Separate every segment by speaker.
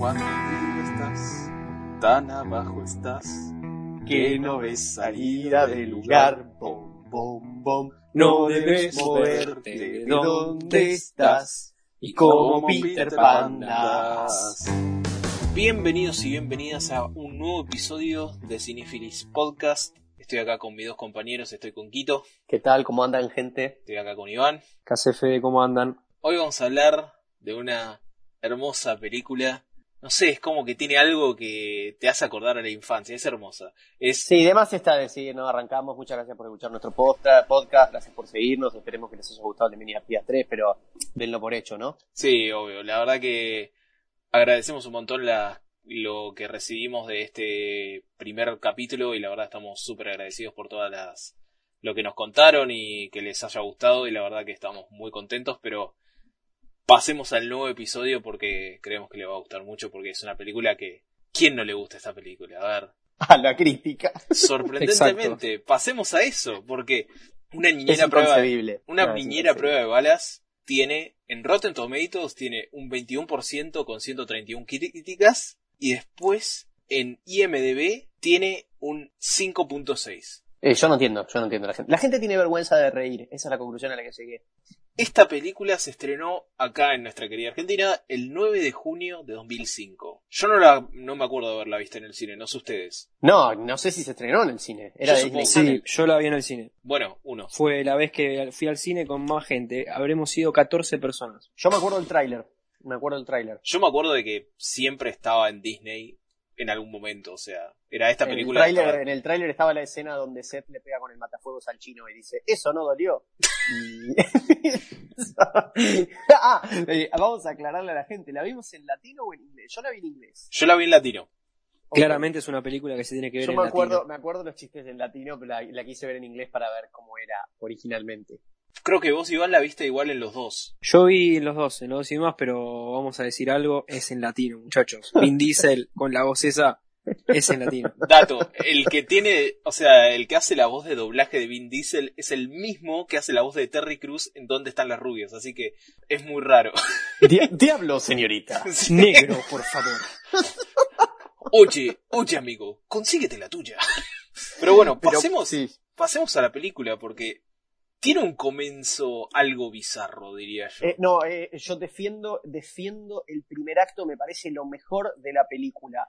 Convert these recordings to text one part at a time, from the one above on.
Speaker 1: Cuando estás, tan abajo estás, que no ves salida del lugar. Bom, bom, bom. No debes moverte de donde estás. Y como Peter Pan.
Speaker 2: Bienvenidos y bienvenidas a un nuevo episodio de Cinefilis Podcast. Estoy acá con mis dos compañeros, estoy con Quito,
Speaker 3: ¿Qué tal? ¿Cómo andan, gente?
Speaker 2: estoy acá con Iván.
Speaker 4: KCF, ¿cómo andan?
Speaker 2: Hoy vamos a hablar de una hermosa película. No sé, es como que tiene algo que te hace acordar a la infancia, es hermosa. Es
Speaker 3: Sí, de más está decir, ¿no? Arrancamos. Muchas gracias por escuchar nuestro podcast, gracias por seguirnos. Esperemos que les haya gustado el de Mini Artigas 3, pero denlo por hecho, ¿no?
Speaker 2: Sí, obvio. La verdad que agradecemos un montón la, lo que recibimos de este primer capítulo y la verdad estamos súper agradecidos por todas las lo que nos contaron y que les haya gustado y la verdad que estamos muy contentos, pero pasemos al nuevo episodio porque creemos que le va a gustar mucho porque es una película que ¿quién no le gusta esta película? A ver,
Speaker 3: A la crítica.
Speaker 2: sorprendentemente, pasemos a eso porque una
Speaker 3: Es
Speaker 2: niñera prueba una
Speaker 3: No,
Speaker 2: niñera prueba de balas tiene, en Rotten Tomatoes, tiene un 21% con 131 críticas y después en IMDB tiene un 5.6.
Speaker 3: Eh, yo no entiendo, yo no entiendo la gente. La gente tiene vergüenza de reír, esa es la conclusión a la que llegué.
Speaker 2: Esta película se estrenó acá en nuestra querida Argentina el 9 de junio de 2005. Yo no, la, no me acuerdo de haberla visto en el cine, no sé ustedes.
Speaker 3: No, no sé si se estrenó en el cine. Era
Speaker 2: Yo
Speaker 3: de.
Speaker 4: Sí, yo la vi en el cine.
Speaker 2: Bueno, uno.
Speaker 4: Fue la vez que fui al cine con más gente. Habremos sido 14 personas.
Speaker 3: Yo me acuerdo del tráiler. Me acuerdo del tráiler.
Speaker 2: Yo me acuerdo de que siempre estaba en Disney en algún momento, o sea, era esta
Speaker 3: En el
Speaker 2: película.
Speaker 3: tráiler- En el tráiler estaba la escena donde Seth le pega con el matafuegos al chino y dice, eso no dolió. Y- ah, eh, vamos a aclararle a la gente, ¿la vimos en latino o en inglés? Yo la vi en inglés.
Speaker 2: Yo la vi en latino.
Speaker 4: Claramente es una película que se tiene que ver
Speaker 3: Yo
Speaker 4: en
Speaker 3: me acuerdo,
Speaker 4: latino.
Speaker 3: me acuerdo los chistes en latino, pero la, la quise ver en inglés para ver cómo era originalmente.
Speaker 2: Creo que vos, Iván, la viste igual en los dos.
Speaker 4: Yo vi en los dos, en los dos y más, pero vamos a decir algo, es en latino, muchachos. Vin Diesel con la voz esa es en latino.
Speaker 2: Dato, el que tiene, o sea, el que hace la voz de doblaje de Vin Diesel es el mismo que hace la voz de Terry Cruz en Dónde están las rubias, así que es muy raro.
Speaker 3: Diablo, señorita.
Speaker 4: Negro, por favor.
Speaker 2: Oye, oye amigo, consíguete la tuya. Pero bueno,
Speaker 3: Pero,
Speaker 2: pasemos,
Speaker 3: sí.
Speaker 2: pasemos a la película porque tiene un comienzo algo bizarro, diría yo.
Speaker 3: Eh, no, eh, yo defiendo, defiendo el primer acto, me parece lo mejor de la película.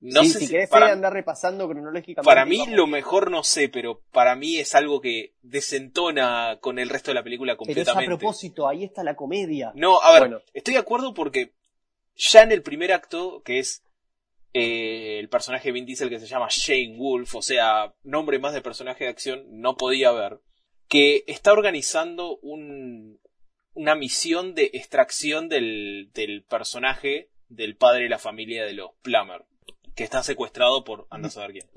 Speaker 2: no
Speaker 3: Sí,
Speaker 2: sé
Speaker 3: si
Speaker 2: si
Speaker 3: querés
Speaker 2: para,
Speaker 3: andar repasando cronológicamente.
Speaker 2: para mí
Speaker 3: vamos.
Speaker 2: lo mejor no sé, pero para mí es algo que desentona con el resto de la película
Speaker 3: Pero es a
Speaker 2: completamente.
Speaker 3: propósito, ahí está la comedia.
Speaker 2: No, a ver,
Speaker 3: Bueno.
Speaker 2: estoy de acuerdo porque ya en el primer acto, que es eh, el personaje de Vin Diesel que se llama Shane Wolf, o sea, nombre más de personaje de acción, no podía haber, que está organizando un, una misión de extracción del, del personaje del padre de la familia de los Plummer, que está secuestrado por anda a saber quién.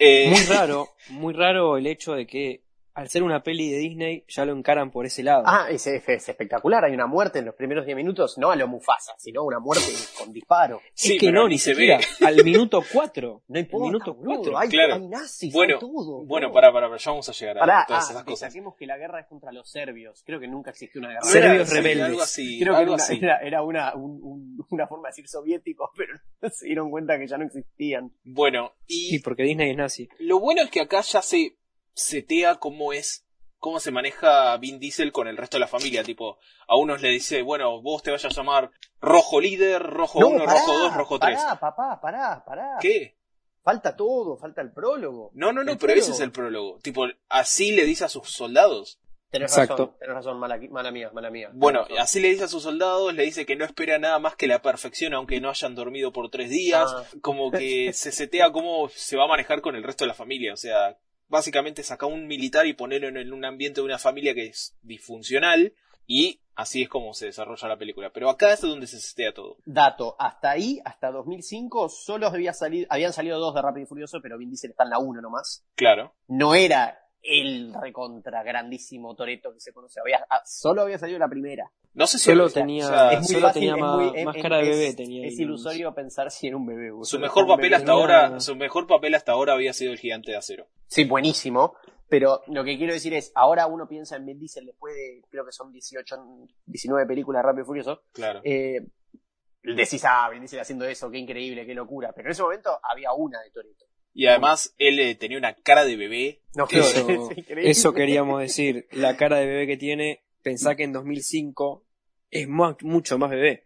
Speaker 2: Eh,
Speaker 4: Muy raro, muy raro el hecho de que al ser una peli de Disney ya lo encaran por ese lado.
Speaker 3: Ah, es, es- es espectacular. Hay una muerte en los primeros 10 minutos, no a lo Mufasa, sino una muerte con disparo.
Speaker 2: sí,
Speaker 4: es que no,
Speaker 2: ni se
Speaker 4: siquiera.
Speaker 2: ve.
Speaker 4: Al minuto 4.
Speaker 3: No importa,
Speaker 4: minuto
Speaker 3: boludo,
Speaker 4: cuatro,
Speaker 3: hay,
Speaker 2: claro.
Speaker 3: hay nazis,
Speaker 2: Bueno,
Speaker 3: hay todo.
Speaker 2: Bueno,
Speaker 3: todo.
Speaker 2: para, para, ya vamos a llegar a
Speaker 3: Pará,
Speaker 2: todas
Speaker 3: ah,
Speaker 2: esas cosas.
Speaker 3: que la guerra es contra los serbios. Creo que nunca existió una guerra.
Speaker 4: Serbios
Speaker 2: sí,
Speaker 4: rebeldes.
Speaker 2: Algo así,
Speaker 3: Creo que era
Speaker 2: algo
Speaker 3: una,
Speaker 2: así.
Speaker 3: era, era una, un- un- una forma de decir soviéticos, pero se dieron cuenta que ya no existían.
Speaker 2: Bueno,
Speaker 4: Sí,
Speaker 2: y
Speaker 4: porque Disney es nazi.
Speaker 2: lo bueno es que acá ya se setea cómo es, cómo se maneja Vin Diesel con el resto de la familia. Tipo, a unos le dice, bueno, vos te vayas a llamar Rojo Líder, Rojo 1,
Speaker 3: pará,
Speaker 2: Rojo 2, Rojo 3.
Speaker 3: Pará, papá, pará, pará.
Speaker 2: ¿Qué?
Speaker 3: Falta todo, falta el prólogo.
Speaker 2: No, no, no,
Speaker 3: El
Speaker 2: pero ese es el prólogo. Tipo, así le dice a sus soldados.
Speaker 3: Tenés
Speaker 4: Exacto.
Speaker 3: razón, tenés razón, mala, mala mía, mala mía.
Speaker 2: Bueno, así le dice a sus soldados, le dice que no espera nada más que la perfección aunque no hayan dormido por tres días.
Speaker 3: Ah.
Speaker 2: Como que se setea cómo se va a manejar con el resto de la familia. O sea, básicamente saca un militar y ponerlo en un ambiente de una familia que es disfuncional. Y así es como se desarrolla la película. Pero acá es donde se setea todo.
Speaker 3: Dato, hasta ahí, hasta 2005, solo había salido, habían salido dos de Rápido y Furioso, pero Vin Diesel está en la 1 nomás.
Speaker 2: Claro.
Speaker 3: No era el recontra grandísimo Toreto que se conoce. Había, ah, solo había salido la primera.
Speaker 2: No sé si
Speaker 4: Solo tenía-
Speaker 2: o sea,
Speaker 3: es muy
Speaker 4: solo
Speaker 3: fácil,
Speaker 4: tenía
Speaker 3: es
Speaker 4: más-
Speaker 3: muy-
Speaker 4: más
Speaker 3: es-
Speaker 4: cara de
Speaker 3: es-
Speaker 4: bebé tenía
Speaker 3: Es
Speaker 4: ahí,
Speaker 3: ilusorio pensar si era un bebé.
Speaker 2: su mejor papel
Speaker 3: bebé.
Speaker 2: hasta
Speaker 4: no
Speaker 2: ahora, su mejor papel hasta ahora había sido el gigante de acero.
Speaker 3: Sí, buenísimo. Pero lo que quiero decir es, ahora uno piensa en Vin Diesel después de, creo que son 18, 19 películas de Rápido y Furioso.
Speaker 2: Claro.
Speaker 3: Eh, decís, ah, Vin Diesel haciendo eso, qué increíble, qué locura. Pero en ese momento había una de Toreto.
Speaker 2: Y además él eh, tenía una cara de bebé.
Speaker 3: No,
Speaker 4: Eso, eso queríamos decir. La cara de bebé que tiene, pensá que en 2005 es más- mucho más bebé.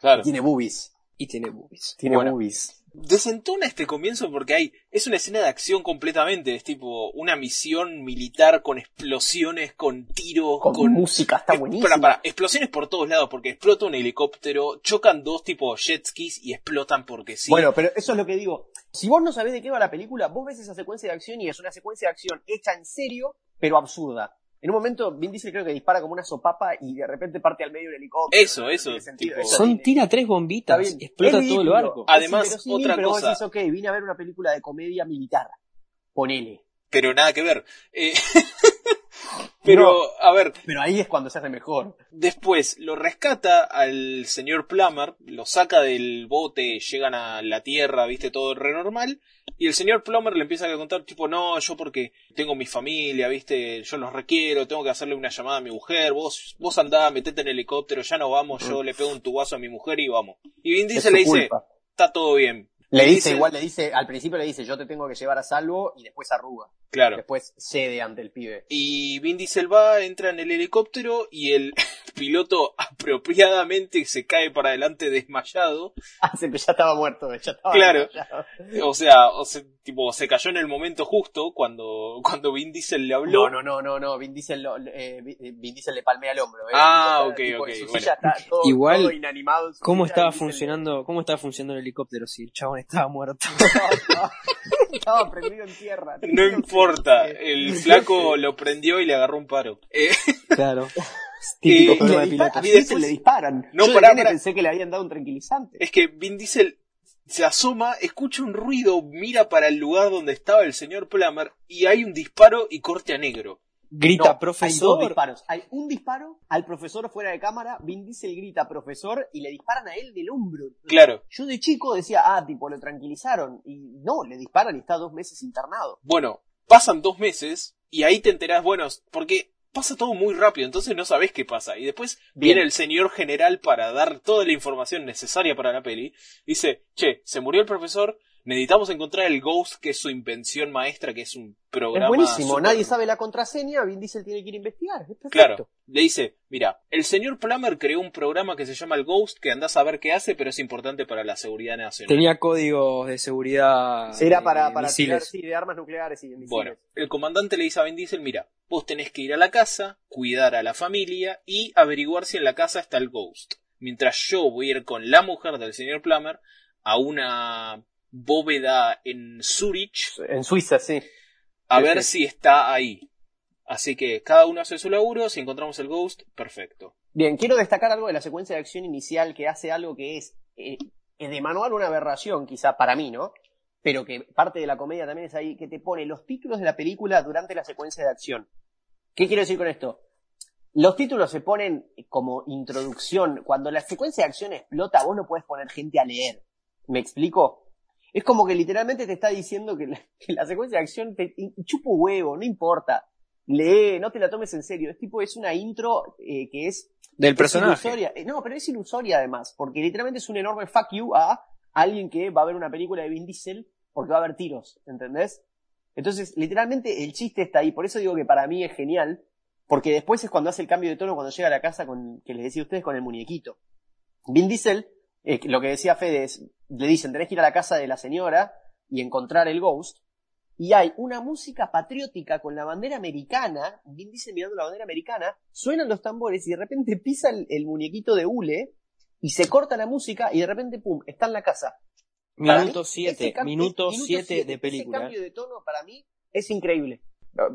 Speaker 2: Claro.
Speaker 3: Tiene boobies.
Speaker 4: Y tiene boobies.
Speaker 3: Tiene
Speaker 2: Bueno.
Speaker 3: boobies.
Speaker 2: Desentona este comienzo porque hay. Es una escena de acción completamente. Es tipo una misión militar con explosiones, con tiros,
Speaker 3: Con,
Speaker 2: con.
Speaker 3: música, está buenísima.
Speaker 2: para, para, explosiones por todos lados, porque explota un helicóptero, chocan dos tipo jet skis y explotan porque sí.
Speaker 3: Bueno, pero eso es lo que digo. Si vos no sabés de qué va la película, vos ves esa secuencia de acción y es una secuencia de acción hecha en serio, pero absurda. En un momento, Vin Diesel creo que dispara como una sopapa y de repente parte al medio del helicóptero.
Speaker 2: Eso,
Speaker 3: No
Speaker 2: eso,
Speaker 3: sentido.
Speaker 4: Son
Speaker 3: tiene-
Speaker 4: tira tres bombitas,
Speaker 3: bien.
Speaker 4: explota todo el barco.
Speaker 2: Además, otra
Speaker 3: pero vos
Speaker 2: cosa.
Speaker 3: decís, ok, vine a ver una película de comedia militar. Ponele.
Speaker 2: Pero nada que ver. Eh, pero, a ver,
Speaker 3: Pero ahí es cuando se hace mejor.
Speaker 2: Después lo rescata al señor Plummer, lo saca del bote, llegan a la tierra, viste, todo re normal. Y el señor Plummer le empieza a contar, tipo, no, yo porque tengo mi familia, viste, yo los requiero, tengo que hacerle una llamada a mi mujer, vos, vos andá, metete en el helicóptero, ya no vamos, yo le pego un tubazo a mi mujer y vamos. Y Vin
Speaker 3: Es
Speaker 2: Diesel le dice,
Speaker 3: culpa.
Speaker 2: está todo bien.
Speaker 3: Le dice, igual le dice, al principio le dice, yo te tengo que llevar a salvo y después arruga.
Speaker 2: Claro.
Speaker 3: Después cede ante el pibe.
Speaker 2: Y Vin Diesel va, entra en el helicóptero y el piloto apropiadamente se cae para adelante desmayado.
Speaker 3: Ah, se- ya estaba muerto, ya estaba
Speaker 2: Claro.
Speaker 3: desmayado.
Speaker 2: O sea, o se, tipo, se cayó en el momento justo cuando, cuando Vin Diesel le habló.
Speaker 3: No, no, no, no, no, Vin Diesel, lo- eh, Vin Vin Diesel le palmea el hombro. eh.
Speaker 2: Ah, ok,
Speaker 3: tipo,
Speaker 2: ok,
Speaker 3: su
Speaker 2: bueno.
Speaker 3: silla está todo,
Speaker 4: Igual,
Speaker 3: todo inanimado. su
Speaker 4: ¿Cómo
Speaker 3: silla,
Speaker 4: estaba funcionando, cómo estaba funcionando el helicóptero si el chabón estaba muerto?
Speaker 3: Estaba, prendido en tierra.
Speaker 2: No importa,
Speaker 3: Eh,
Speaker 2: el flaco lo prendió y le agarró un paro. Eh,
Speaker 4: claro. Típico
Speaker 3: Y
Speaker 4: problema
Speaker 3: le
Speaker 4: de
Speaker 3: dispara-
Speaker 4: piloto.
Speaker 3: a Vin
Speaker 2: Y
Speaker 3: Diesel
Speaker 2: después-
Speaker 3: le disparan.
Speaker 2: No,
Speaker 3: Yo
Speaker 2: pará, pará.
Speaker 3: pensé que le habían dado un tranquilizante.
Speaker 2: es que Vin Diesel se asoma, escucha un ruido, mira para el lugar donde estaba el señor Plummer y hay un disparo y corte a negro.
Speaker 4: Grita,
Speaker 3: No, Hay dos
Speaker 4: profesor.
Speaker 3: disparos. Hay un disparo al profesor fuera de cámara, Vin Diesel grita profesor y le disparan a él del hombro.
Speaker 2: Claro.
Speaker 3: Yo de chico decía, ah, tipo, lo tranquilizaron. Y no, le disparan y está dos meses internado.
Speaker 2: Bueno, pasan dos meses y ahí te enterás, bueno, porque pasa todo muy rápido, entonces no sabés qué pasa. Y después
Speaker 3: Bien.
Speaker 2: viene el señor general para dar toda la información necesaria para la peli. Dice, che, se murió el profesor, necesitamos encontrar el Ghost, que es su invención maestra, que es un programa...
Speaker 3: es buenísimo, nadie sabe la contraseña, Vin Diesel tiene que ir a investigar. Es perfecto.
Speaker 2: Claro, le dice, mira, el señor Plummer creó un programa que se llama el Ghost, que andás a ver qué hace, pero es importante para la seguridad nacional.
Speaker 4: Tenía códigos de seguridad.
Speaker 3: Era
Speaker 4: de
Speaker 3: para, para tirar, sí, de armas nucleares y de misiles.
Speaker 2: Bueno, el comandante le dice a Vin Diesel, mira, vos tenés que ir a la casa, cuidar a la familia y averiguar si en la casa está el Ghost. Mientras yo voy a ir con la mujer del señor Plummer a una bóveda en Zurich
Speaker 3: En Suiza, sí.
Speaker 2: a
Speaker 3: Sí,
Speaker 2: ver
Speaker 3: sí.
Speaker 2: si está ahí. Así que cada uno hace su laburo, si encontramos el Ghost, perfecto.
Speaker 3: Bien, quiero destacar algo de la secuencia de acción inicial que hace algo que es eh, eh, de manual una aberración, quizá para mí, ¿no? Pero que parte de la comedia también es ahí, que te pone los títulos de la película durante la secuencia de acción. ¿Qué quiero decir con esto? Los títulos se ponen como introducción. Cuando la secuencia de acción explota, vos no puedes poner gente a leer. ¿Me explico? Es como que literalmente te está diciendo que la, que la secuencia de acción te chupa huevo, no importa. Lee, no te la tomes en serio. Es tipo, es una intro eh, que es
Speaker 4: Del
Speaker 3: es
Speaker 4: personaje.
Speaker 3: ilusoria. Eh, No, pero es ilusoria además, porque literalmente es un enorme fuck you a alguien que va a ver una película de Vin Diesel porque va a haber tiros, ¿entendés? Entonces, literalmente el chiste está ahí, por eso digo que para mí es genial, porque después es cuando hace el cambio de tono cuando llega a la casa con, que les decía a ustedes con el muñequito. Vin Diesel, eh, lo que decía Fede es, le dicen, tenés que ir a la casa de la señora y encontrar el Ghost, y hay una música patriótica con la bandera americana, Vin Diesel mirando la bandera americana, suenan los tambores y de repente pisa el, el muñequito de Hule y se corta la música y de repente, pum, está en la casa.
Speaker 4: Minuto
Speaker 3: mí,
Speaker 4: 7,
Speaker 3: ese cam-
Speaker 4: minuto
Speaker 3: ese
Speaker 4: 7
Speaker 3: siete,
Speaker 4: de película.
Speaker 3: Ese cambio de tono para mí es increíble.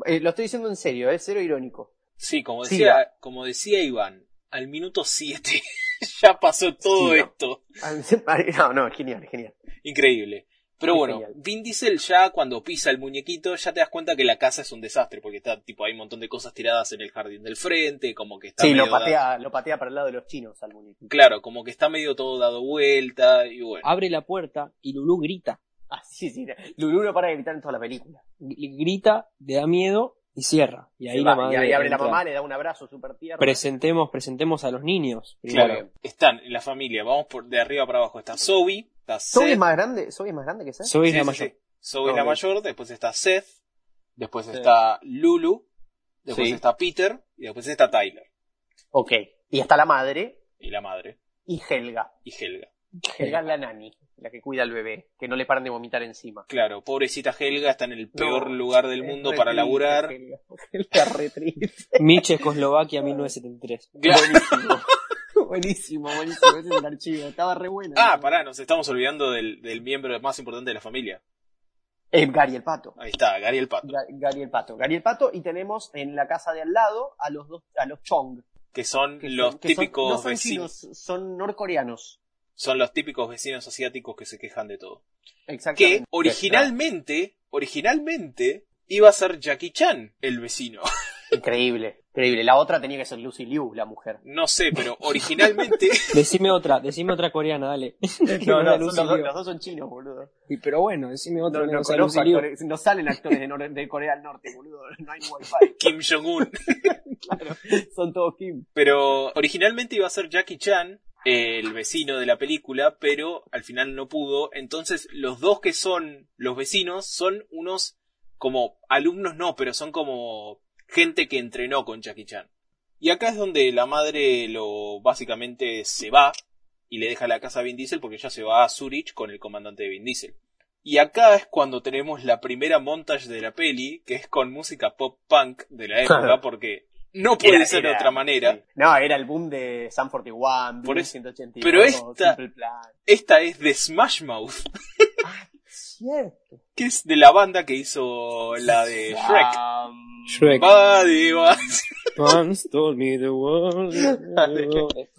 Speaker 3: Eh, lo estoy diciendo en serio, es cero irónico.
Speaker 2: Sí, como
Speaker 3: Sí,
Speaker 2: decía, como decía Iván, al minuto 7 ya pasó todo
Speaker 3: Sí, no.
Speaker 2: esto.
Speaker 3: No, no, genial, genial.
Speaker 2: Increíble. Pero
Speaker 3: Es
Speaker 2: bueno,
Speaker 3: genial.
Speaker 2: Vin Diesel ya cuando pisa el muñequito ya te das cuenta que la casa es un desastre porque está tipo hay un montón de cosas tiradas en el jardín del frente, como que está
Speaker 3: Sí, lo
Speaker 2: medio
Speaker 3: patea, lo patea para el lado de los chinos al muñequito.
Speaker 2: claro, como que está medio todo dado vuelta y bueno.
Speaker 4: Abre la puerta y Lulú grita.
Speaker 3: Ah, sí, sí. Lulú no para de gritar en toda la película.
Speaker 4: Gr- Grita, le da miedo y cierra. Y ahí
Speaker 3: Se
Speaker 4: la
Speaker 3: va,
Speaker 4: madre
Speaker 3: y ahí abre la mamá, le da un abrazo súper tierno.
Speaker 4: Presentemos, presentemos a los niños. primero.
Speaker 2: Claro, están en la familia, vamos por de arriba para abajo. Está Zoe, está
Speaker 3: ¿Zoe es más grande? ¿Zoe es más grande que Seth?
Speaker 4: Soy
Speaker 2: Sí,
Speaker 4: la
Speaker 2: sí,
Speaker 4: mayor.
Speaker 2: sí. Zoe es la mayor, después está Seth, después
Speaker 3: Sí.
Speaker 2: está Lulu, después
Speaker 3: Sí.
Speaker 2: está Peter y después está Tyler
Speaker 3: Ok. Y está la madre
Speaker 2: y la madre
Speaker 3: y Helga.
Speaker 2: y Helga.
Speaker 3: Helga es la nani, la que cuida al bebé, que no le paran de vomitar encima.
Speaker 2: Claro, pobrecita Helga está en el peor
Speaker 3: No,
Speaker 2: lugar del mundo para
Speaker 3: triste,
Speaker 2: laburar.
Speaker 3: Helga. Helga re triste.
Speaker 4: Mich, Checoslovaquia, 1973.
Speaker 2: Claro.
Speaker 3: Buenísimo. buenísimo, buenísimo. Ese es el archivo. Estaba re bueno.
Speaker 2: Ah, pará, nos estamos olvidando del, del miembro más importante de la familia.
Speaker 3: Eh, Gary el pato.
Speaker 2: Ahí está, Gary el Pato.
Speaker 3: Ga- Gary el pato. Gary el pato. Y tenemos en la casa de al lado a los dos, a los Chong.
Speaker 2: Que son
Speaker 3: que
Speaker 2: los
Speaker 3: son- que son-
Speaker 2: típicos
Speaker 3: no son
Speaker 2: vecinos.
Speaker 3: chinos, son norcoreanos.
Speaker 2: Son los típicos vecinos asiáticos que se quejan de todo. Que originalmente, originalmente, iba a ser Jackie Chan el vecino.
Speaker 3: Increíble, increíble. La otra tenía que ser Lucy Liu, la mujer.
Speaker 2: No sé, pero originalmente.
Speaker 4: Decime otra, decime otra coreana, dale.
Speaker 3: No, no, los, dos-
Speaker 4: Liu.
Speaker 3: los dos son chinos, boludo.
Speaker 4: Y, pero bueno, decime otra
Speaker 3: No, salen actores de, Nor- de Corea del Norte, boludo. No hay wifi.
Speaker 2: Kim Jong-un.
Speaker 3: Claro, son todos Kim.
Speaker 2: Pero originalmente iba a ser Jackie Chan, el vecino de la película, pero al final no pudo. Entonces, los dos que son los vecinos son unos como alumnos, no, pero son como gente que entrenó con Jackie Chan. Y acá es donde la madre lo básicamente se va y le deja la casa a Vin Diesel porque ya se va a Zurich con el comandante de Vin Diesel. Y acá es cuando tenemos la primera montage de la peli, que es con música pop punk de la época, porque no puede
Speaker 3: Era-
Speaker 2: ser de otra manera.
Speaker 3: sí. No, era el boom de Sam 41,
Speaker 2: Por
Speaker 3: Blue
Speaker 2: eso-
Speaker 3: 182,
Speaker 2: pero esta-
Speaker 3: Simple Plan.
Speaker 2: Esta es de Smash Mouth,
Speaker 3: Cierto.
Speaker 2: que es de la banda que hizo la de Shrek.
Speaker 3: Um,
Speaker 4: Shrek. Once told me the world.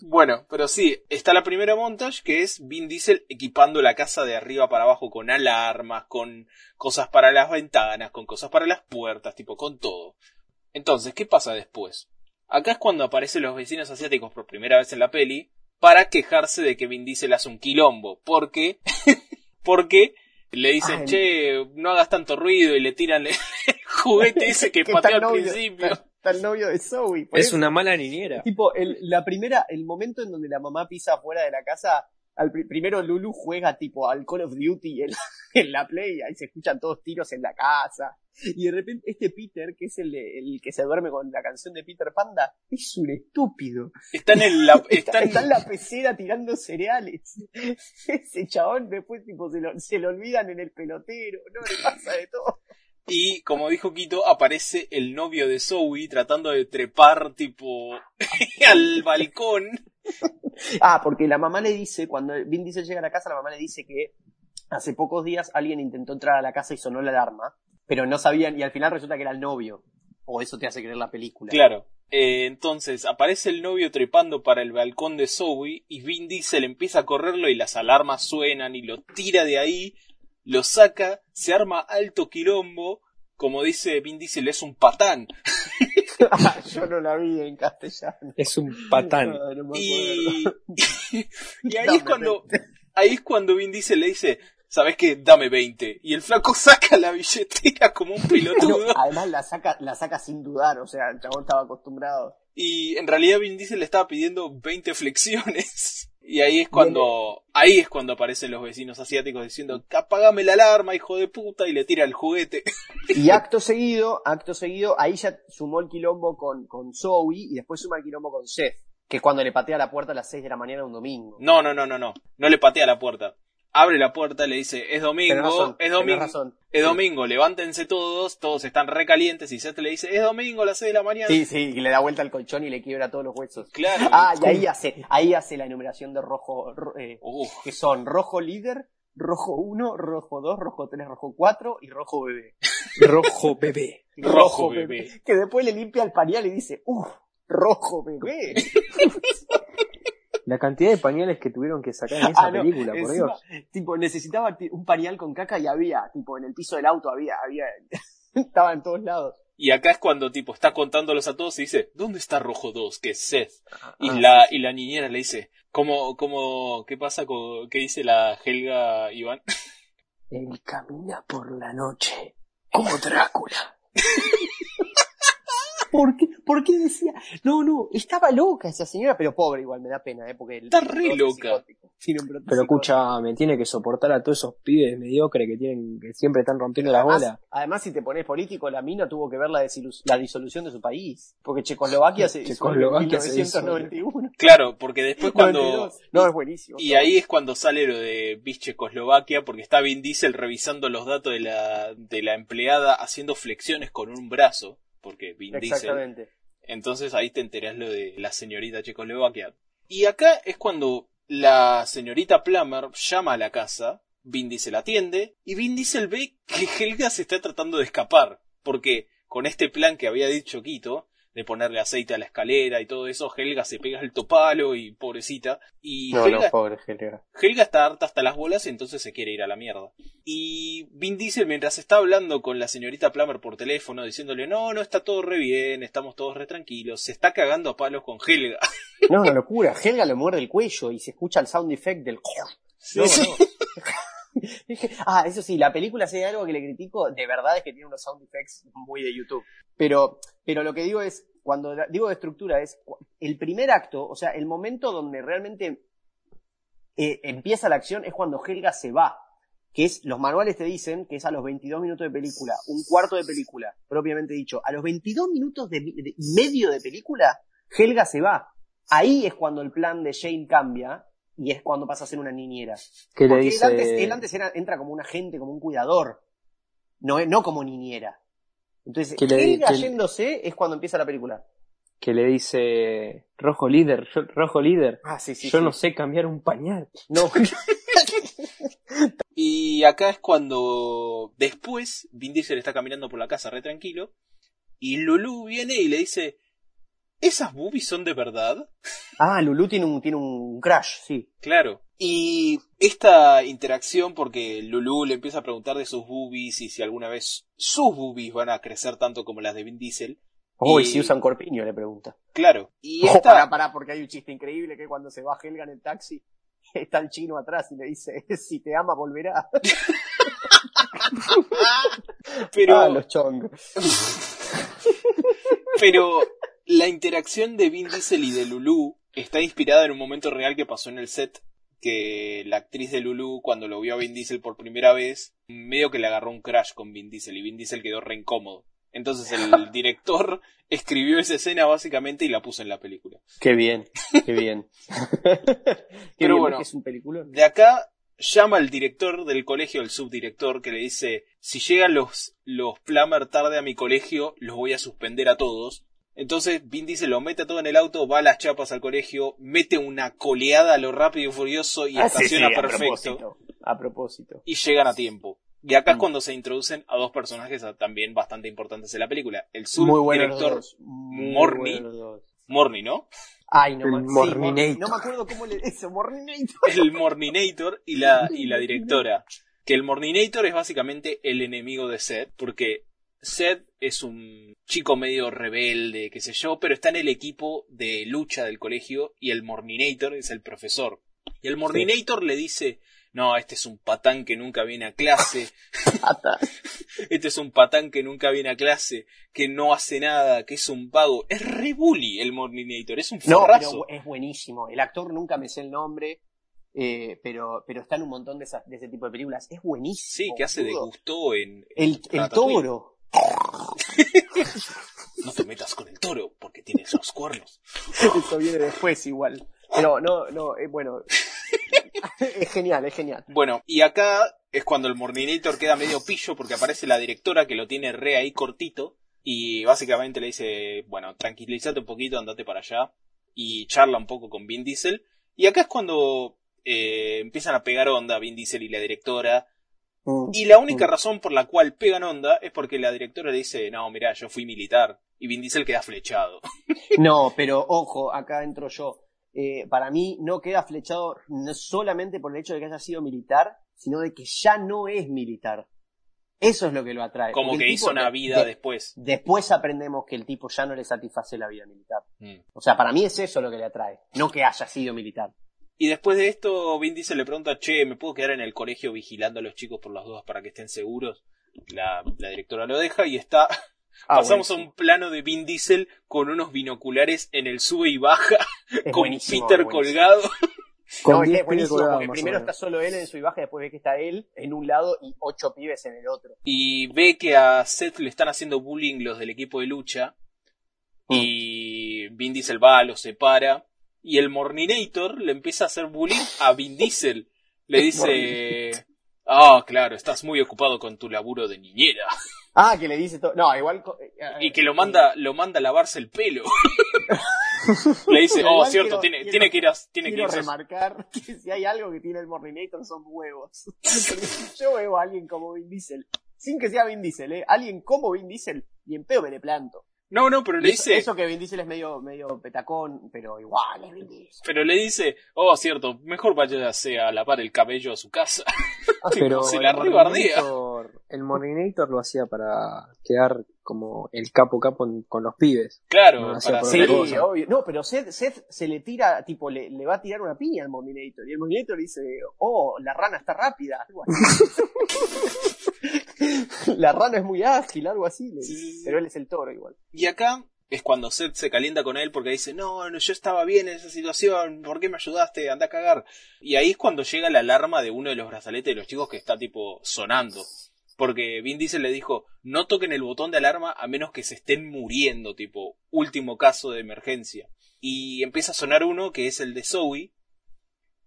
Speaker 2: Bueno, pero sí, está la primera montage que es Vin Diesel equipando la casa de arriba para abajo con alarmas, con cosas para las ventanas, con cosas para las puertas, tipo con todo. Entonces, ¿qué pasa después? Acá es cuando aparecen los vecinos asiáticos por primera vez en la peli para quejarse de que Vin Diesel hace un quilombo, porque porque le dicen,
Speaker 3: Ay.
Speaker 2: che, no hagas tanto ruido y le tiran el juguete ese que
Speaker 3: está
Speaker 2: pateó al
Speaker 3: novio-
Speaker 2: principio.
Speaker 3: Está, está el novio de Zoe.
Speaker 4: Es
Speaker 3: eso.
Speaker 4: una mala niñera.
Speaker 3: Tipo, el, la primera, el momento en donde la mamá pisa fuera de la casa, al pri- primero Lulu juega tipo al Call of Duty en, en la play, ahí se escuchan todos tiros en la casa. Y de repente este Peter, que es el, el que se duerme con la canción de Peter Panda, es un estúpido.
Speaker 2: Está en el, la-
Speaker 3: Está,
Speaker 2: está en-
Speaker 3: está en la pecera tirando cereales. Ese chabón después tipo se lo, se lo olvidan en el pelotero, no le pasa de todo.
Speaker 2: Y como dijo Quito, aparece el novio de Zoe tratando de trepar tipo al balcón.
Speaker 3: Ah, porque la mamá le dice, cuando Vin Diesel llega a la casa, la mamá le dice que hace pocos días alguien intentó entrar a la casa y sonó la alarma, pero no sabían, y al final resulta que era el novio. O eso te hace creer la película.
Speaker 2: Claro. Eh, entonces aparece el novio trepando para el balcón de Zoe y Vin Diesel empieza a correrlo y las alarmas suenan y lo tira de ahí, lo saca, se arma alto quilombo. Como dice Vin Diesel, es un patán.
Speaker 3: Yo no la vi en castellano.
Speaker 4: Es un patán.
Speaker 3: No, no.
Speaker 2: Y, y ahí
Speaker 3: Dame
Speaker 2: es cuando,
Speaker 3: 20.
Speaker 2: ahí es cuando Vin Diesel le dice, ¿sabes qué? Dame 20. Y el flaco saca la billetera como un pelotudo.
Speaker 3: Además la saca, la saca sin dudar, o sea, el chabón estaba acostumbrado.
Speaker 2: Y en realidad Vin Diesel le estaba pidiendo 20 flexiones. Y ahí es cuando, ahí es cuando aparecen los vecinos asiáticos diciendo, apagame la alarma, hijo de puta, y le tira el juguete.
Speaker 3: Y acto seguido, acto seguido, ahí ya sumó el quilombo con, con Zoe y después suma el quilombo con Seth, que es cuando le patea la puerta a las 6 de la mañana un domingo.
Speaker 2: No, no, no, no, no. No le patea la puerta. Abre la puerta, le dice, es domingo,
Speaker 3: razón,
Speaker 2: es domingo,
Speaker 3: razón.
Speaker 2: es domingo, levántense todos, todos están recalientes, y Seth le dice, es domingo a las 6 de la mañana.
Speaker 3: Sí, sí, y le da vuelta al colchón y le quiebra todos los huesos.
Speaker 2: Claro.
Speaker 3: Ah, y ahí hace, ahí hace la enumeración de rojo, ro- eh, que son rojo líder, rojo 1, rojo 2, rojo 3, rojo 4 y rojo bebé.
Speaker 4: Rojo bebé.
Speaker 2: Rojo bebé.
Speaker 3: Que después le limpia el pañal y dice, uff, rojo bebé.
Speaker 4: La cantidad de pañales que tuvieron que sacar en esa
Speaker 3: Ah, no,
Speaker 4: película, por
Speaker 3: encima,
Speaker 4: Dios.
Speaker 3: Tipo, necesitaba un pañal con caca y había, tipo, en el piso del auto había, había, estaba en todos lados.
Speaker 2: Y acá es cuando tipo está contándolos a todos y dice, ¿dónde está Rojo 2? Que es Seth. Y
Speaker 3: Ah,
Speaker 2: la, y la niñera le dice, ¿cómo, cómo, qué pasa con, qué dice la Helga Iván?
Speaker 4: Él camina por la noche como Drácula.
Speaker 3: ¿Por qué, ¿Por qué decía? No, no, estaba loca esa señora, pero pobre igual, me da pena, ¿eh? Porque el
Speaker 2: Está re loca.
Speaker 3: un brote
Speaker 4: Pero
Speaker 3: psicótico.
Speaker 4: escucha, me tiene que soportar a todos esos pibes mediocres que tienen, que siempre están rompiendo las bolas.
Speaker 3: además, si te pones político, la mina tuvo que ver la, disolución de su país. Porque Checoslovaquia se disolvió en
Speaker 4: Checoslovaquia se
Speaker 3: 1991.
Speaker 2: Claro, porque después cuando...
Speaker 3: 92. No, es buenísimo.
Speaker 2: Y ahí es cuando sale lo de Bis Checoslovaquia, porque está Vin Diesel revisando los datos de la, de la empleada haciendo flexiones con un brazo, porque Vin Diesel
Speaker 3: Exactamente.
Speaker 2: Entonces ahí te enterás lo de la señorita Checoslovaquia. Y acá es cuando la señorita Plummer llama a la casa, Vin Diesel atiende, y Vin Diesel ve que Helga se está tratando de escapar, porque con este plan que había dicho Quito, de ponerle aceite a la escalera y todo eso, Helga se pega el topalo y pobrecita, y
Speaker 3: No,
Speaker 2: Helga,
Speaker 3: no, pobre Helga.
Speaker 2: Helga está harta hasta las bolas y entonces se quiere ir a la mierda. Y Vin Diesel, mientras está hablando con la señorita Plummer por teléfono, diciéndole, no, no, está todo re bien, estamos todos re tranquilos, se está cagando a palos con Helga.
Speaker 3: No, una locura. Helga le muerde el cuello y se escucha el sound effect del... No, no. Ah, eso sí, la película, si hay algo que le critico, de verdad es que tiene unos sound effects muy de YouTube. Pero, pero lo que digo es, cuando digo de estructura, es el primer acto, o sea, el momento donde realmente eh, empieza la acción es cuando Helga se va. Que es, los manuales te dicen que es a los 22 minutos de película, un cuarto de película, propiamente dicho. A los 22 minutos de, medio de película, Helga se va. Ahí es cuando el plan de Jane cambia y es cuando pasa a ser una niñera.
Speaker 4: Que le
Speaker 3: Porque
Speaker 4: dice,
Speaker 3: él antes, él antes era- entra como un agente, como un cuidador, no, no como niñera. Entonces,
Speaker 4: Que le-
Speaker 3: Helga
Speaker 4: que-
Speaker 3: yéndose es cuando empieza la película.
Speaker 4: que le dice, rojo líder, yo- rojo líder,
Speaker 3: Ah, sí, sí.
Speaker 4: yo
Speaker 3: sí.
Speaker 4: no sé cambiar un pañal.
Speaker 3: No.
Speaker 2: Y acá es cuando después Vin Diesel está caminando por la casa re tranquilo y Lulu viene y le dice, ¿esas boobies son de verdad?
Speaker 3: ah, Lulu tiene un, tiene un crash, sí.
Speaker 2: Claro. Y esta interacción, porque Lulu le empieza a preguntar de sus boobies y si alguna vez sus boobies van a crecer tanto como las de Vin Diesel.
Speaker 3: Oh,
Speaker 2: Y-
Speaker 3: si usan corpiño, le pregunta.
Speaker 2: Claro. Y
Speaker 3: Oh,
Speaker 2: esta...
Speaker 3: pará, pará, porque hay un chiste increíble que cuando se va Helga en el taxi, está el chino atrás y le dice, si te ama, volverá.
Speaker 2: Pero,
Speaker 3: Ah, los chongos.
Speaker 2: pero la interacción de Vin Diesel y de Lulu está inspirada en un momento real que pasó en el set. Que la actriz de Lulu, cuando lo vio a Vin Diesel por primera vez, medio que le agarró un crash con Vin Diesel y Vin Diesel quedó re incómodo. Entonces el director escribió esa escena básicamente y la puso en la película.
Speaker 3: Qué bien, qué bien. qué
Speaker 2: Pero
Speaker 3: bien,
Speaker 2: bueno.
Speaker 3: ¿ves que es un.
Speaker 2: De acá llama al director del colegio, el subdirector, que le dice, si llegan los, los Plummer tarde a mi colegio, los voy a suspender a todos. Entonces Vin Diesel lo mete todo en el auto, va a las chapas al colegio, mete una coleada a lo rápido y furioso y
Speaker 3: Ah,
Speaker 2: estaciona
Speaker 3: sí, a
Speaker 2: perfecto.
Speaker 3: propósito. A propósito.
Speaker 2: Y llegan a tiempo. Y acá es
Speaker 3: Mm.
Speaker 2: cuando se introducen a dos personajes también bastante importantes en la película. El subdirector Morny. Morny, ¿no?
Speaker 3: Ay, no,
Speaker 4: El
Speaker 3: me- sí, no me acuerdo cómo le dice, Morninator.
Speaker 2: el Morninator y la, y la directora. Que el Morninator es básicamente el enemigo de Seth, porque Seth es un chico medio rebelde, qué sé yo, pero está en el equipo de lucha del colegio y el Morninator es el profesor. Y el Morninator le dice, no, este es un patán que nunca viene a clase, este es un patán que nunca viene a clase, que no hace nada, que es un vago. Es re bully el Morninator, es un
Speaker 3: No, pero es buenísimo. El actor nunca me sé el nombre, eh, pero, pero está en un montón de, esas, de ese tipo de películas. Es buenísimo.
Speaker 2: Sí, que hace de gusto en...
Speaker 3: El, toro.
Speaker 2: No te metas con el toro porque tienes los cuernos.
Speaker 3: Eso viene después igual. Pero no, no, eh, bueno. es genial, es genial.
Speaker 2: Bueno, y acá es cuando el Morninator queda medio pillo porque aparece la directora que lo tiene re ahí cortito y básicamente le dice, bueno, tranquilízate un poquito, andate para allá y charla un poco con Vin Diesel. Y acá es cuando eh, empiezan a pegar onda Vin Diesel y la directora.
Speaker 3: Mm.
Speaker 2: Y la única razón por la cual pegan onda es porque la directora le dice, no, mira, yo fui militar. Y Vin Diesel queda flechado.
Speaker 3: No, pero ojo, acá entro yo. Eh, para mí no queda flechado no solamente por el hecho de que haya sido militar, sino de que ya no es militar. Eso es lo que lo atrae.
Speaker 2: Como que hizo una vida
Speaker 3: de-
Speaker 2: después.
Speaker 3: Después aprendemos que el tipo ya no le satisface la vida militar.
Speaker 2: Mm.
Speaker 3: O sea, para mí es eso lo que le atrae, no que haya sido militar.
Speaker 2: Y después de esto, Vin Diesel le pregunta, che, ¿me puedo quedar en el colegio vigilando a los chicos por las dudas para que estén seguros? La, la directora lo deja y está
Speaker 3: Ah,
Speaker 2: Pasamos a un plano de Vin Diesel con unos binoculares en el sube y baja,
Speaker 3: Es
Speaker 2: con Peter colgado.
Speaker 4: Con
Speaker 3: No, es que
Speaker 4: 10
Speaker 3: es buenísimo
Speaker 4: pibes colgados,
Speaker 3: porque primero está solo él en su baja, después ve que está él en un lado y ocho pibes en el otro.
Speaker 2: Y ve que a Seth le están haciendo bullying los del equipo de lucha.
Speaker 3: Mm.
Speaker 2: Y Vin Diesel va, los separa. Y el Morninator le empieza a hacer bullying a Vin Diesel. Le dice... Ah, claro, estás muy ocupado con tu laburo de niñera.
Speaker 3: Ah, que le dice todo. No, igual. co- eh,
Speaker 2: Y que lo manda, lo manda a lavarse el pelo. Le dice, oh, cierto,
Speaker 3: quiero-
Speaker 2: tiene,
Speaker 3: quiero-
Speaker 2: tiene que ir a, tiene que
Speaker 3: Quiero
Speaker 2: irse a-
Speaker 3: remarcar que si hay algo que tiene el Morninator son huevos. Yo veo a alguien como Vin Diesel, sin que sea Vin Diesel, ¿eh? Alguien como Vin Diesel, y en pedo me le planto.
Speaker 2: No, no, pero le
Speaker 3: Eso,
Speaker 2: dice,
Speaker 3: eso que Vin Diesel es medio, medio petacón, pero igual es Vin Diesel.
Speaker 2: pero le dice, oh, cierto, mejor váyase a lavar el cabello a su casa.
Speaker 4: Pero
Speaker 2: se la.
Speaker 4: Morninator- El Morninator lo hacía para quedar como el capo capo con los pibes.
Speaker 2: Claro,
Speaker 4: No,
Speaker 2: para
Speaker 4: cosa.
Speaker 3: obvio. No, pero Seth, Seth se le tira, tipo, le, le va a tirar una piña al Morninator. Y el Morninator dice, oh, la rana está rápida. Algo así. la rana es muy ágil, algo así. le
Speaker 2: Sí.
Speaker 3: Pero él es el toro igual.
Speaker 2: Y acá es cuando Seth se calienta con él porque dice, no, no, yo estaba bien en esa situación, ¿por qué me ayudaste? Anda a cagar. Y ahí es cuando llega la alarma de uno de los brazaletes de los chicos que está tipo sonando. Porque Vin Diesel le dijo, no toquen el botón de alarma a menos que se estén muriendo, tipo, último caso de emergencia. Y empieza a sonar uno que es el de Zoe.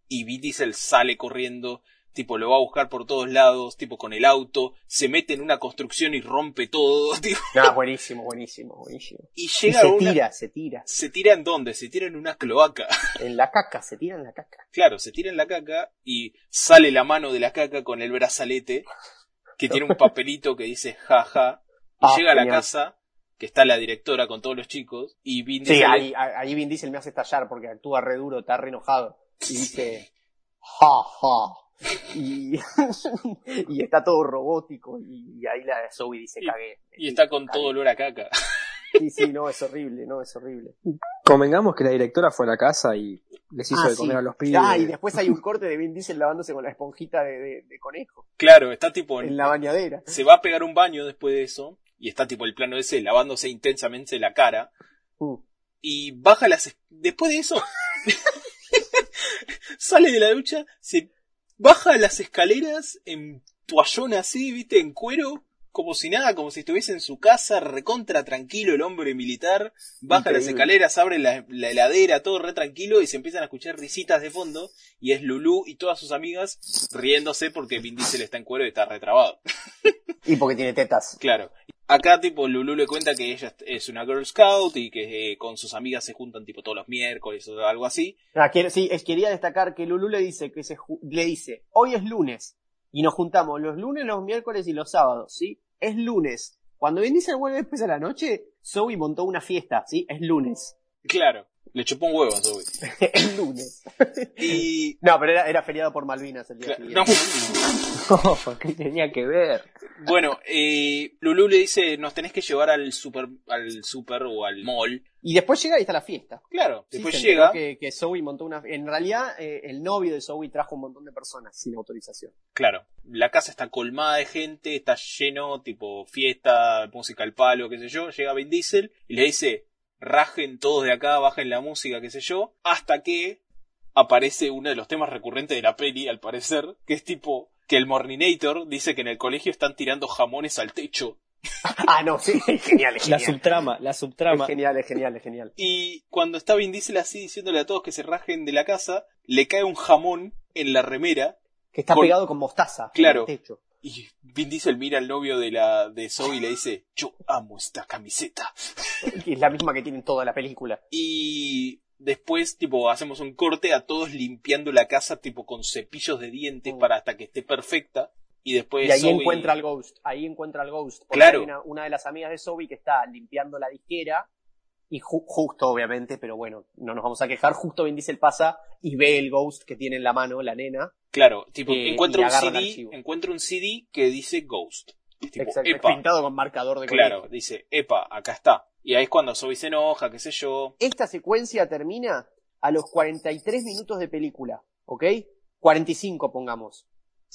Speaker 2: Y Vin Diesel sale corriendo, tipo, lo va a buscar por todos lados, tipo, con el auto, se mete en una construcción y rompe todo, tipo.
Speaker 3: No, buenísimo, buenísimo, buenísimo.
Speaker 2: Y
Speaker 3: Y
Speaker 2: llega
Speaker 3: se
Speaker 2: a una...
Speaker 3: tira, se tira.
Speaker 2: ¿Se tira en dónde? Se tira en una cloaca.
Speaker 3: En la caca, se tira en la caca.
Speaker 2: Claro, se tira en la caca y sale la mano de la caca con el brazalete que tiene un papelito que dice jaja. Y
Speaker 3: Ah,
Speaker 2: llega a la
Speaker 3: genial.
Speaker 2: casa, que está la directora con todos los chicos, y Vin
Speaker 3: Sí,
Speaker 2: Diesel-
Speaker 3: ahí, ahí Vin Diesel me hace estallar porque actúa re duro, está re enojado. Y dice, ja, ja. Y, y está todo robótico. Y, y ahí la Zoe dice,
Speaker 2: Y-
Speaker 3: cagué.
Speaker 2: y está con
Speaker 3: Cagué.
Speaker 2: todo olor a caca.
Speaker 3: Sí, sí, no, es horrible, no, es horrible.
Speaker 4: Convengamos que la directora fue a la casa y les hizo
Speaker 3: Ah,
Speaker 4: de
Speaker 3: sí.
Speaker 4: comer a los pibes.
Speaker 3: Ah, y después hay un corte de Vin Diesel lavándose con la esponjita de, de- de conejo
Speaker 2: Claro, está tipo en-
Speaker 3: en la bañadera.
Speaker 2: se va a pegar un baño después de eso, y está tipo el plano ese lavándose intensamente la cara,
Speaker 3: Uh.
Speaker 2: y baja las es- después de eso sale de la ducha se baja las escaleras en toallón así viste en cuero como si nada como si estuviese en su casa recontra tranquilo el hombre militar baja las escaleras abre la, la heladera todo re tranquilo y se empiezan a escuchar risitas de fondo y es Lulu y todas sus amigas riéndose porque Vin Diesel está en cuero y está retrabado
Speaker 3: Y porque tiene tetas.
Speaker 2: Claro. Acá, tipo, Lulu le cuenta que ella es una Girl Scout y que eh, con sus amigas se juntan, tipo, todos los miércoles o algo así.
Speaker 3: Ah, sí, es, quería destacar que Lulu le dice que se le dice, hoy es lunes y nos juntamos los lunes, los miércoles y los sábados, ¿sí? Es lunes. Cuando Vin Diesel vuelve después a la noche, Zoe montó una fiesta, ¿sí? Es lunes.
Speaker 2: Claro. Le chupó un huevo a Zoe.
Speaker 3: es lunes.
Speaker 2: Y...
Speaker 3: No, pero era, era feriado por Malvinas el día
Speaker 2: cla-
Speaker 3: siguiente.
Speaker 2: no.
Speaker 4: ¿Qué tenía que ver?
Speaker 2: Bueno, eh, Lulu le dice, nos tenés que llevar al super, al super o al mall.
Speaker 3: Y después llega y está la fiesta.
Speaker 2: Claro,
Speaker 3: Sí,
Speaker 2: después llega.
Speaker 3: Que, que Zoe montó una... En realidad, eh, el novio de Zoe trajo un montón de personas sin autorización.
Speaker 2: Claro, la casa está colmada de gente, está lleno, tipo fiesta, música al palo, qué sé yo. Llega Vin Diesel y le dice, rajen todos de acá, bajen la música, qué sé yo. Hasta que aparece uno de los temas recurrentes de la peli, al parecer, que es tipo que el Morninator dice que en el colegio están tirando jamones al techo.
Speaker 3: ah, no, sí, es genial, es
Speaker 4: La
Speaker 3: genial.
Speaker 4: subtrama, la
Speaker 3: Es
Speaker 4: subtrama.
Speaker 3: genial, es genial, es genial.
Speaker 2: Y cuando está Vin Diesel así diciéndole a todos que se rajen de la casa, le cae un jamón en la remera
Speaker 3: Que está
Speaker 2: Con-
Speaker 3: pegado con mostaza.
Speaker 2: Claro.
Speaker 3: En el techo.
Speaker 2: Y Vin Diesel mira al novio de la de Zoe y le dice, yo amo esta camiseta.
Speaker 3: Es la misma que tiene en toda la película.
Speaker 2: Y después, tipo, hacemos un corte a todos limpiando la casa, tipo, con cepillos de dientes
Speaker 3: Mm.
Speaker 2: para hasta que esté perfecta. Y después
Speaker 3: Y ahí
Speaker 2: Zoe-
Speaker 3: encuentra al Ghost. Ahí encuentra al Ghost. Porque
Speaker 2: Claro.
Speaker 3: hay una, una de las amigas de Zoe que está limpiando la disquera. Y ju- justo, obviamente, pero bueno, no nos vamos a quejar. Justo Vin Diesel pasa y ve el Ghost que tiene en la mano, la nena.
Speaker 2: Claro, tipo,
Speaker 3: Eh,
Speaker 2: encuentra un CD, encuentra un CD que dice Ghost. Es tipo,
Speaker 3: Exacto,
Speaker 2: epa,
Speaker 3: pintado con marcador de
Speaker 2: claro, dice, epa, acá está. Y ahí es cuando Zoe se enoja, qué sé yo.
Speaker 3: Esta secuencia termina a los 43 minutos de película, ¿ok? 45 pongamos.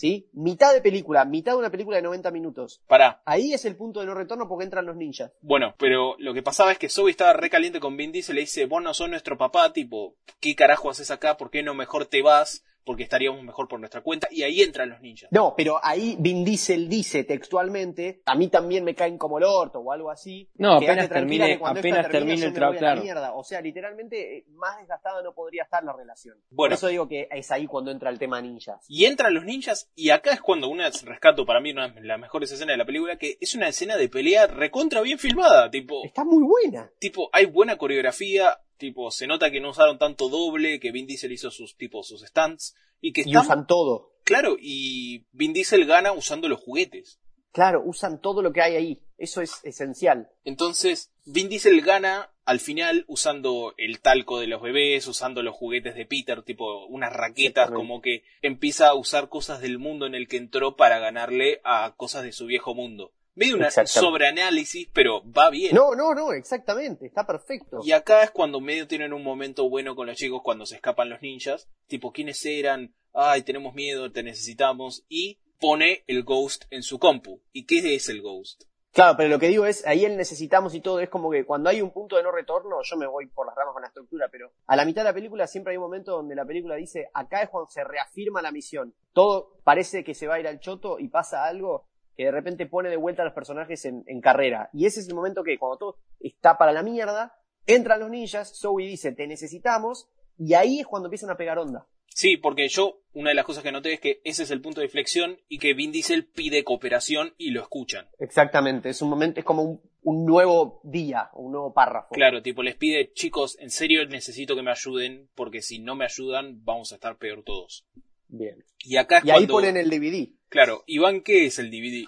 Speaker 3: ¿Sí? Mitad de película, mitad de una película de 90 minutos.
Speaker 2: Pará.
Speaker 3: Ahí es el punto de no retorno porque entran los ninjas.
Speaker 2: Bueno, pero lo que pasaba es que Zoe estaba recaliente con Vin Diesel y le dice, vos no sos nuestro papá, tipo, ¿qué carajo haces acá? ¿Por qué no mejor te vas? Porque estaríamos mejor por nuestra cuenta. Y ahí entran los ninjas.
Speaker 3: No, pero ahí Vin Diesel dice textualmente, a mí también me caen como el orto o algo así.
Speaker 4: No, apenas
Speaker 3: tranquila
Speaker 4: termine, apenas
Speaker 3: termine
Speaker 4: el trabajo,
Speaker 3: la
Speaker 4: claro.
Speaker 3: mierda. O sea, literalmente más desgastada no podría estar la relación. Por
Speaker 2: Bueno.
Speaker 3: eso digo que es ahí cuando entra el tema ninjas.
Speaker 2: Y entran los ninjas y acá es cuando una rescato para mí una de las mejores escenas de la película, que es una escena de pelea recontra bien filmada, tipo,
Speaker 3: Está muy buena.
Speaker 2: tipo, hay buena coreografía, tipo, se nota que no usaron tanto doble, que Vin Diesel hizo sus tipo sus stunts y que
Speaker 3: Y usan todo.
Speaker 2: claro y Vin Diesel gana usando los juguetes.
Speaker 3: Claro, usan todo lo que hay ahí. Eso es esencial.
Speaker 2: Entonces, Vin Diesel gana al final usando el talco de los bebés, usando los juguetes de Peter, tipo unas raquetas, como que empieza a usar cosas del mundo en el que entró para ganarle a cosas de su viejo mundo. Medio
Speaker 3: Exactamente.
Speaker 2: sobreanálisis, pero va bien.
Speaker 3: No, no, no, exactamente. Está perfecto.
Speaker 2: Y acá es cuando medio tienen un momento bueno con los chicos cuando se escapan los ninjas. Tipo, ¿quiénes eran? Ay, tenemos miedo, te necesitamos. Y pone el Ghost en su compu. ¿Y qué es el Ghost?
Speaker 3: Claro, pero lo que digo es, ahí el necesitamos y todo, es como que cuando hay un punto de no retorno, yo me voy por las ramas con la estructura, pero a la mitad de la película siempre hay un momento donde la película dice, acá es cuando se reafirma la misión. Todo parece que se va a ir al choto y pasa algo que de repente pone de vuelta a los personajes en, en carrera. Y ese es el momento que cuando todo está para la mierda, entran los ninjas, Zoe dice, te necesitamos, y ahí es cuando empiezan a pegar onda.
Speaker 2: Sí, porque yo, una de las cosas que noté es que ese es el punto de inflexión y que Vin Diesel pide cooperación y lo escuchan.
Speaker 3: Exactamente, es un momento, es como un, un nuevo día, un nuevo párrafo.
Speaker 2: Claro, tipo, les pide, chicos, en serio necesito que me ayuden, porque si no me ayudan, vamos a estar peor todos.
Speaker 3: Bien.
Speaker 2: Y acá es
Speaker 3: Y ahí ponen el DVD.
Speaker 2: Claro, Iván, ¿qué es el DVD?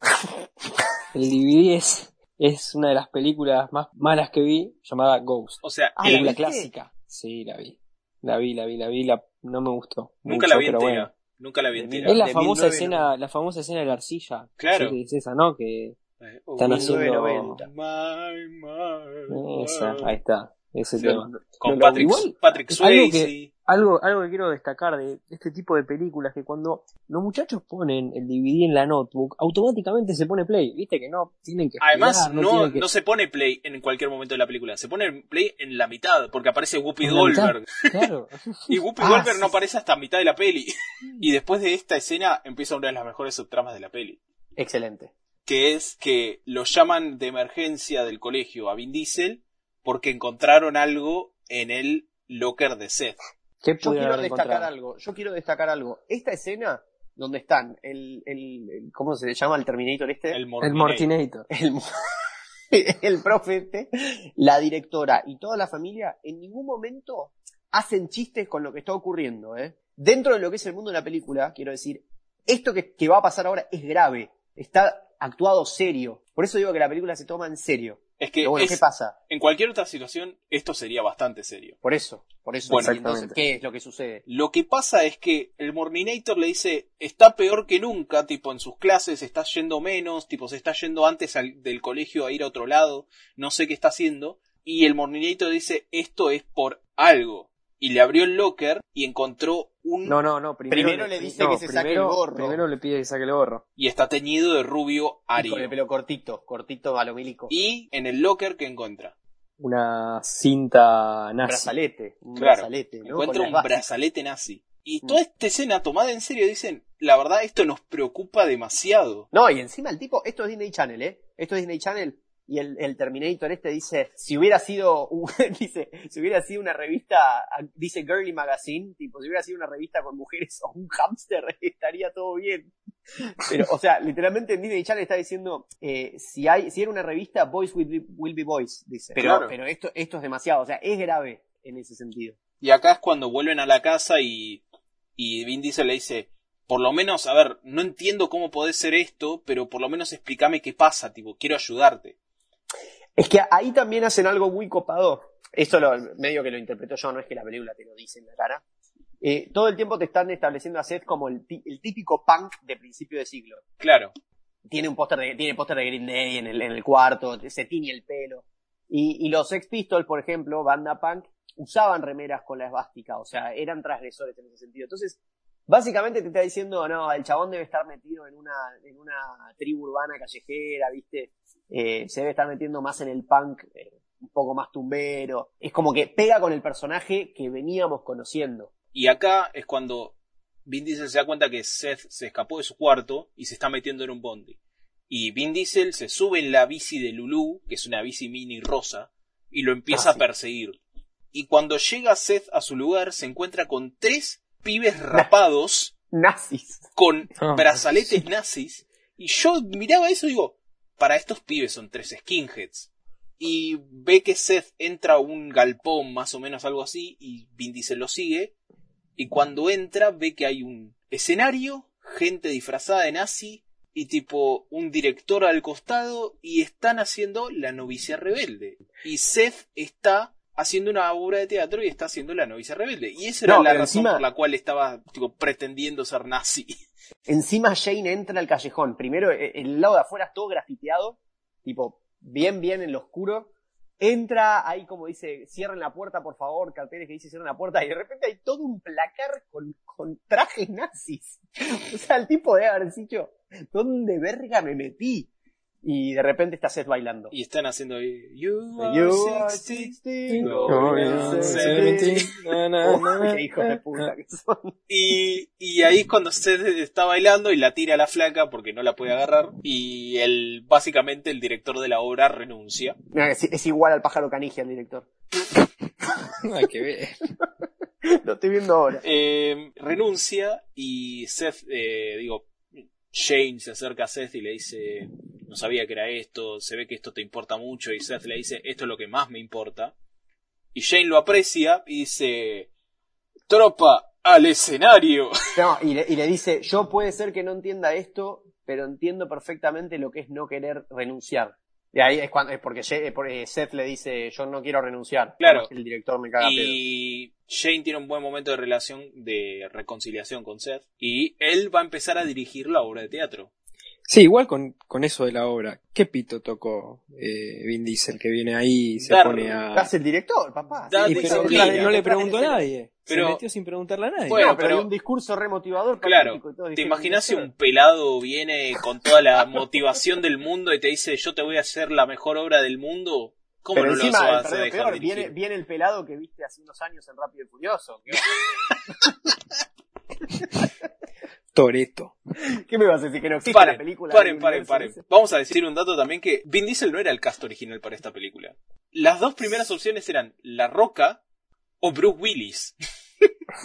Speaker 4: El DVD es, es una de las películas más malas que vi, llamada Ghost.
Speaker 2: O sea,
Speaker 3: Ah, ¿la
Speaker 4: clásica. Sí, la vi. La vi, la vi, la vi, la, no me gustó.
Speaker 2: nunca
Speaker 4: mucho,
Speaker 2: la vi
Speaker 4: pero
Speaker 2: entera.
Speaker 4: bueno.
Speaker 2: Nunca la vi entera.
Speaker 4: Es la
Speaker 3: de
Speaker 4: famosa
Speaker 3: 1990.
Speaker 4: escena, la famosa escena de la arcilla.
Speaker 2: Claro.
Speaker 4: Sí, es esa, ¿no? Que
Speaker 2: Eh,
Speaker 4: están haciendo.
Speaker 3: 1990.
Speaker 2: my, my,
Speaker 4: Esa,
Speaker 2: my.
Speaker 4: ahí está. Ese
Speaker 3: Sí,
Speaker 4: tema.
Speaker 2: Con
Speaker 3: No,
Speaker 2: Patrick,
Speaker 4: igual,
Speaker 2: Patrick Swayze.
Speaker 4: Algo, algo que quiero destacar de este tipo de películas que cuando los muchachos ponen el DVD en la notebook, automáticamente se pone play. Viste que no tienen que
Speaker 2: Además,
Speaker 4: esperar,
Speaker 2: no,
Speaker 4: tienen que-
Speaker 2: no se pone play en cualquier momento de la película. Se pone play en la mitad, porque aparece Whoopi. Goldberg.
Speaker 4: Claro.
Speaker 2: Y Whoopi
Speaker 3: Ah,
Speaker 2: Goldberg
Speaker 3: sí.
Speaker 2: no aparece hasta mitad de la peli. Y después de esta escena empieza una de las mejores subtramas de la peli.
Speaker 3: Excelente.
Speaker 2: Que es que lo llaman de emergencia del colegio a Vin Diesel porque encontraron algo en el locker de Seth.
Speaker 4: ¿Qué
Speaker 3: Yo quiero destacar
Speaker 4: encontrado?
Speaker 3: algo. Yo quiero destacar algo. Esta escena donde están el, el, el- ¿cómo se llama el Terminator este?
Speaker 2: El
Speaker 4: El
Speaker 2: Mortinator.
Speaker 4: Mortinator.
Speaker 3: el, el profe este, la directora y toda la familia en ningún momento hacen chistes con lo que está ocurriendo, ¿eh? Dentro de lo que es el mundo de la película, quiero decir, esto que, que va a pasar ahora es grave, está actuado serio. Por eso digo que la película se toma en serio.
Speaker 2: Es que
Speaker 3: Pero bueno,
Speaker 2: es-
Speaker 3: ¿qué pasa?
Speaker 2: en cualquier otra situación esto sería bastante serio.
Speaker 3: Por eso, por eso.
Speaker 2: Bueno,
Speaker 3: entonces. ¿qué es lo que sucede?
Speaker 2: Lo que pasa es que el Morninator le dice, está peor que nunca, tipo en sus clases está yendo menos, tipo se está yendo antes al- del colegio a ir a otro lado, no sé qué está haciendo. Y el Morninator dice, esto es por algo. Y le abrió el locker y encontró un...
Speaker 4: No, no, no. Primero,
Speaker 3: Primero le dice que se saque el gorro.
Speaker 4: Primero le pide que saque el gorro.
Speaker 2: Y está teñido de rubio
Speaker 3: Y
Speaker 2: ario.
Speaker 3: con el pelo cortito, cortito a lo milico.
Speaker 2: Y en el locker que encuentra.
Speaker 4: Una cinta
Speaker 3: un
Speaker 4: nazi.
Speaker 3: brazalete, un
Speaker 2: Claro,
Speaker 3: brazalete, ¿no?
Speaker 2: Encuentra un brazalete nazi. Y
Speaker 3: Mm.
Speaker 2: toda esta escena tomada en serio dicen, la verdad esto nos preocupa demasiado.
Speaker 3: No, y encima el tipo, esto es Disney Channel, ¿eh? Esto es Disney Channel. Y el, el Terminator este dice, si hubiera sido, un- dice, si hubiera sido una revista, dice Girly Magazine, tipo, si hubiera sido una revista con mujeres o un hámster, estaría todo bien. Pero, o sea, literalmente en Disney Channel está diciendo, eh, si hay, si era una revista, Boys will be, will be boys, dice. Pero,
Speaker 2: Claro.
Speaker 3: pero esto, esto es demasiado, o sea, es grave en ese sentido.
Speaker 2: Y acá es cuando vuelven a la casa y, y Vin Diesel le dice, por lo menos, a ver, no entiendo cómo podés ser esto, pero por lo menos explícame qué pasa, tipo, quiero ayudarte.
Speaker 3: Es que ahí también hacen algo muy copado. Esto lo, medio que lo interpreto yo, no es que la película te lo dice en la cara. Eh, todo el tiempo te están estableciendo a Seth como el, típico punk de principio de siglo.
Speaker 2: Claro,
Speaker 3: Tiene un póster de, tiene póster de Green Day en el, en el cuarto, se tiñe el pelo. Y, y los Sex Pistols, por ejemplo, banda punk, usaban remeras con la esvástica, o sea, eran transgresores en ese sentido. Entonces, Básicamente te está diciendo, no, el chabón debe estar metido en una, en una tribu urbana callejera, ¿viste? Eh, se debe estar metiendo más en el punk, eh, un poco más tumbero. Es como que pega con el personaje que veníamos conociendo.
Speaker 2: Y acá es cuando Vin Diesel se da cuenta que Seth se escapó de su cuarto y se está metiendo en un bondi. Y Vin Diesel se sube en la bici de Lulu, que es una bici mini rosa, y lo empieza
Speaker 3: Ah, sí.
Speaker 2: a perseguir. Y cuando llega Seth a su lugar, se encuentra con tres pibes rapados
Speaker 3: Nazis.
Speaker 2: con brazaletes nazis. Y yo miraba eso y digo, para estos pibes son tres skinheads. Y ve que Seth entra a un galpón, más o menos algo así, y Vin Diesel lo sigue. Y cuando entra, ve que hay un escenario, gente disfrazada de nazi, y tipo un director al costado, y están haciendo La novicia rebelde. Y Seth está haciendo una obra de teatro y está haciendo La novicia rebelde. Y esa era
Speaker 3: No,
Speaker 2: la razón
Speaker 3: encima-
Speaker 2: por la cual estaba tipo, pretendiendo ser nazi.
Speaker 3: Encima Jane entra al callejón. Primero, eh, el lado de afuera es todo grafiteado, tipo, bien, bien en lo oscuro. Entra, ahí como dice, cierren la puerta, por favor, carteles que dice cierren la puerta, y de repente hay todo un placar con, con trajes nazis. O sea, el tipo debe haber dicho, ¿dónde verga me metí? Y de repente está Seth bailando.
Speaker 2: Y están haciendo You are
Speaker 3: You are
Speaker 2: 16,
Speaker 3: 16,
Speaker 2: go
Speaker 4: Oh,
Speaker 2: on,
Speaker 4: yeah,
Speaker 2: 17.
Speaker 4: 17, na, na,
Speaker 3: Oh,
Speaker 4: na,
Speaker 3: qué hijos de puta que son.
Speaker 2: Y, y ahí es cuando Seth está bailando y la tira a la flaca porque no la puede agarrar. Y el, básicamente el director de la obra renuncia.
Speaker 3: Mira, Es, es igual al pájaro canigia el director.
Speaker 4: Hay que ver.
Speaker 3: Lo estoy viendo ahora.
Speaker 2: Eh, renuncia y Seth, eh, digo, Shane se acerca a Seth y le dice, no sabía que era esto, se ve que esto te importa mucho y Seth le dice, esto es lo que más me importa. Y Shane lo aprecia y dice, tropa, al escenario.
Speaker 3: Y le dice, yo puede ser que no entienda esto, pero entiendo perfectamente lo que es no querer renunciar. Y ahí es cuando, es porque, Seth le dice, yo no quiero renunciar.
Speaker 2: Claro.
Speaker 3: El director me caga pedo.
Speaker 2: Y Shane tiene un buen momento de relación, de reconciliación con Seth. Y él va a empezar a dirigir la obra de teatro.
Speaker 4: Sí, igual con, con eso de la obra. ¿Qué pito tocó eh, Vin Diesel que viene ahí y se
Speaker 2: Dar-
Speaker 4: pone a...
Speaker 3: Hace el director, papá. Sí,
Speaker 4: pero no le preguntó a nadie.
Speaker 2: Pero-
Speaker 4: se metió sin preguntarle a nadie.
Speaker 2: Bueno,
Speaker 3: pero,
Speaker 2: pero-
Speaker 3: hay un discurso remotivador.
Speaker 2: Claro, ¿te imaginas si un pelado viene con toda la motivación del mundo y te dice yo te voy a hacer la mejor obra del mundo? ¿Cómo
Speaker 3: Pero
Speaker 2: no lo vas a dejar
Speaker 3: peor, viene, viene el pelado que viste hace unos años en Rápido y Furioso. ¿Qué,
Speaker 4: Toreto.
Speaker 3: qué me vas a decir? ¿Que no existe
Speaker 2: Paren,
Speaker 3: la película?
Speaker 2: paren, paren, paren.
Speaker 3: ese?
Speaker 2: Vamos a decir un dato también que Vin Diesel no era el cast original para esta película. Las dos primeras opciones eran La Roca o Bruce Willis.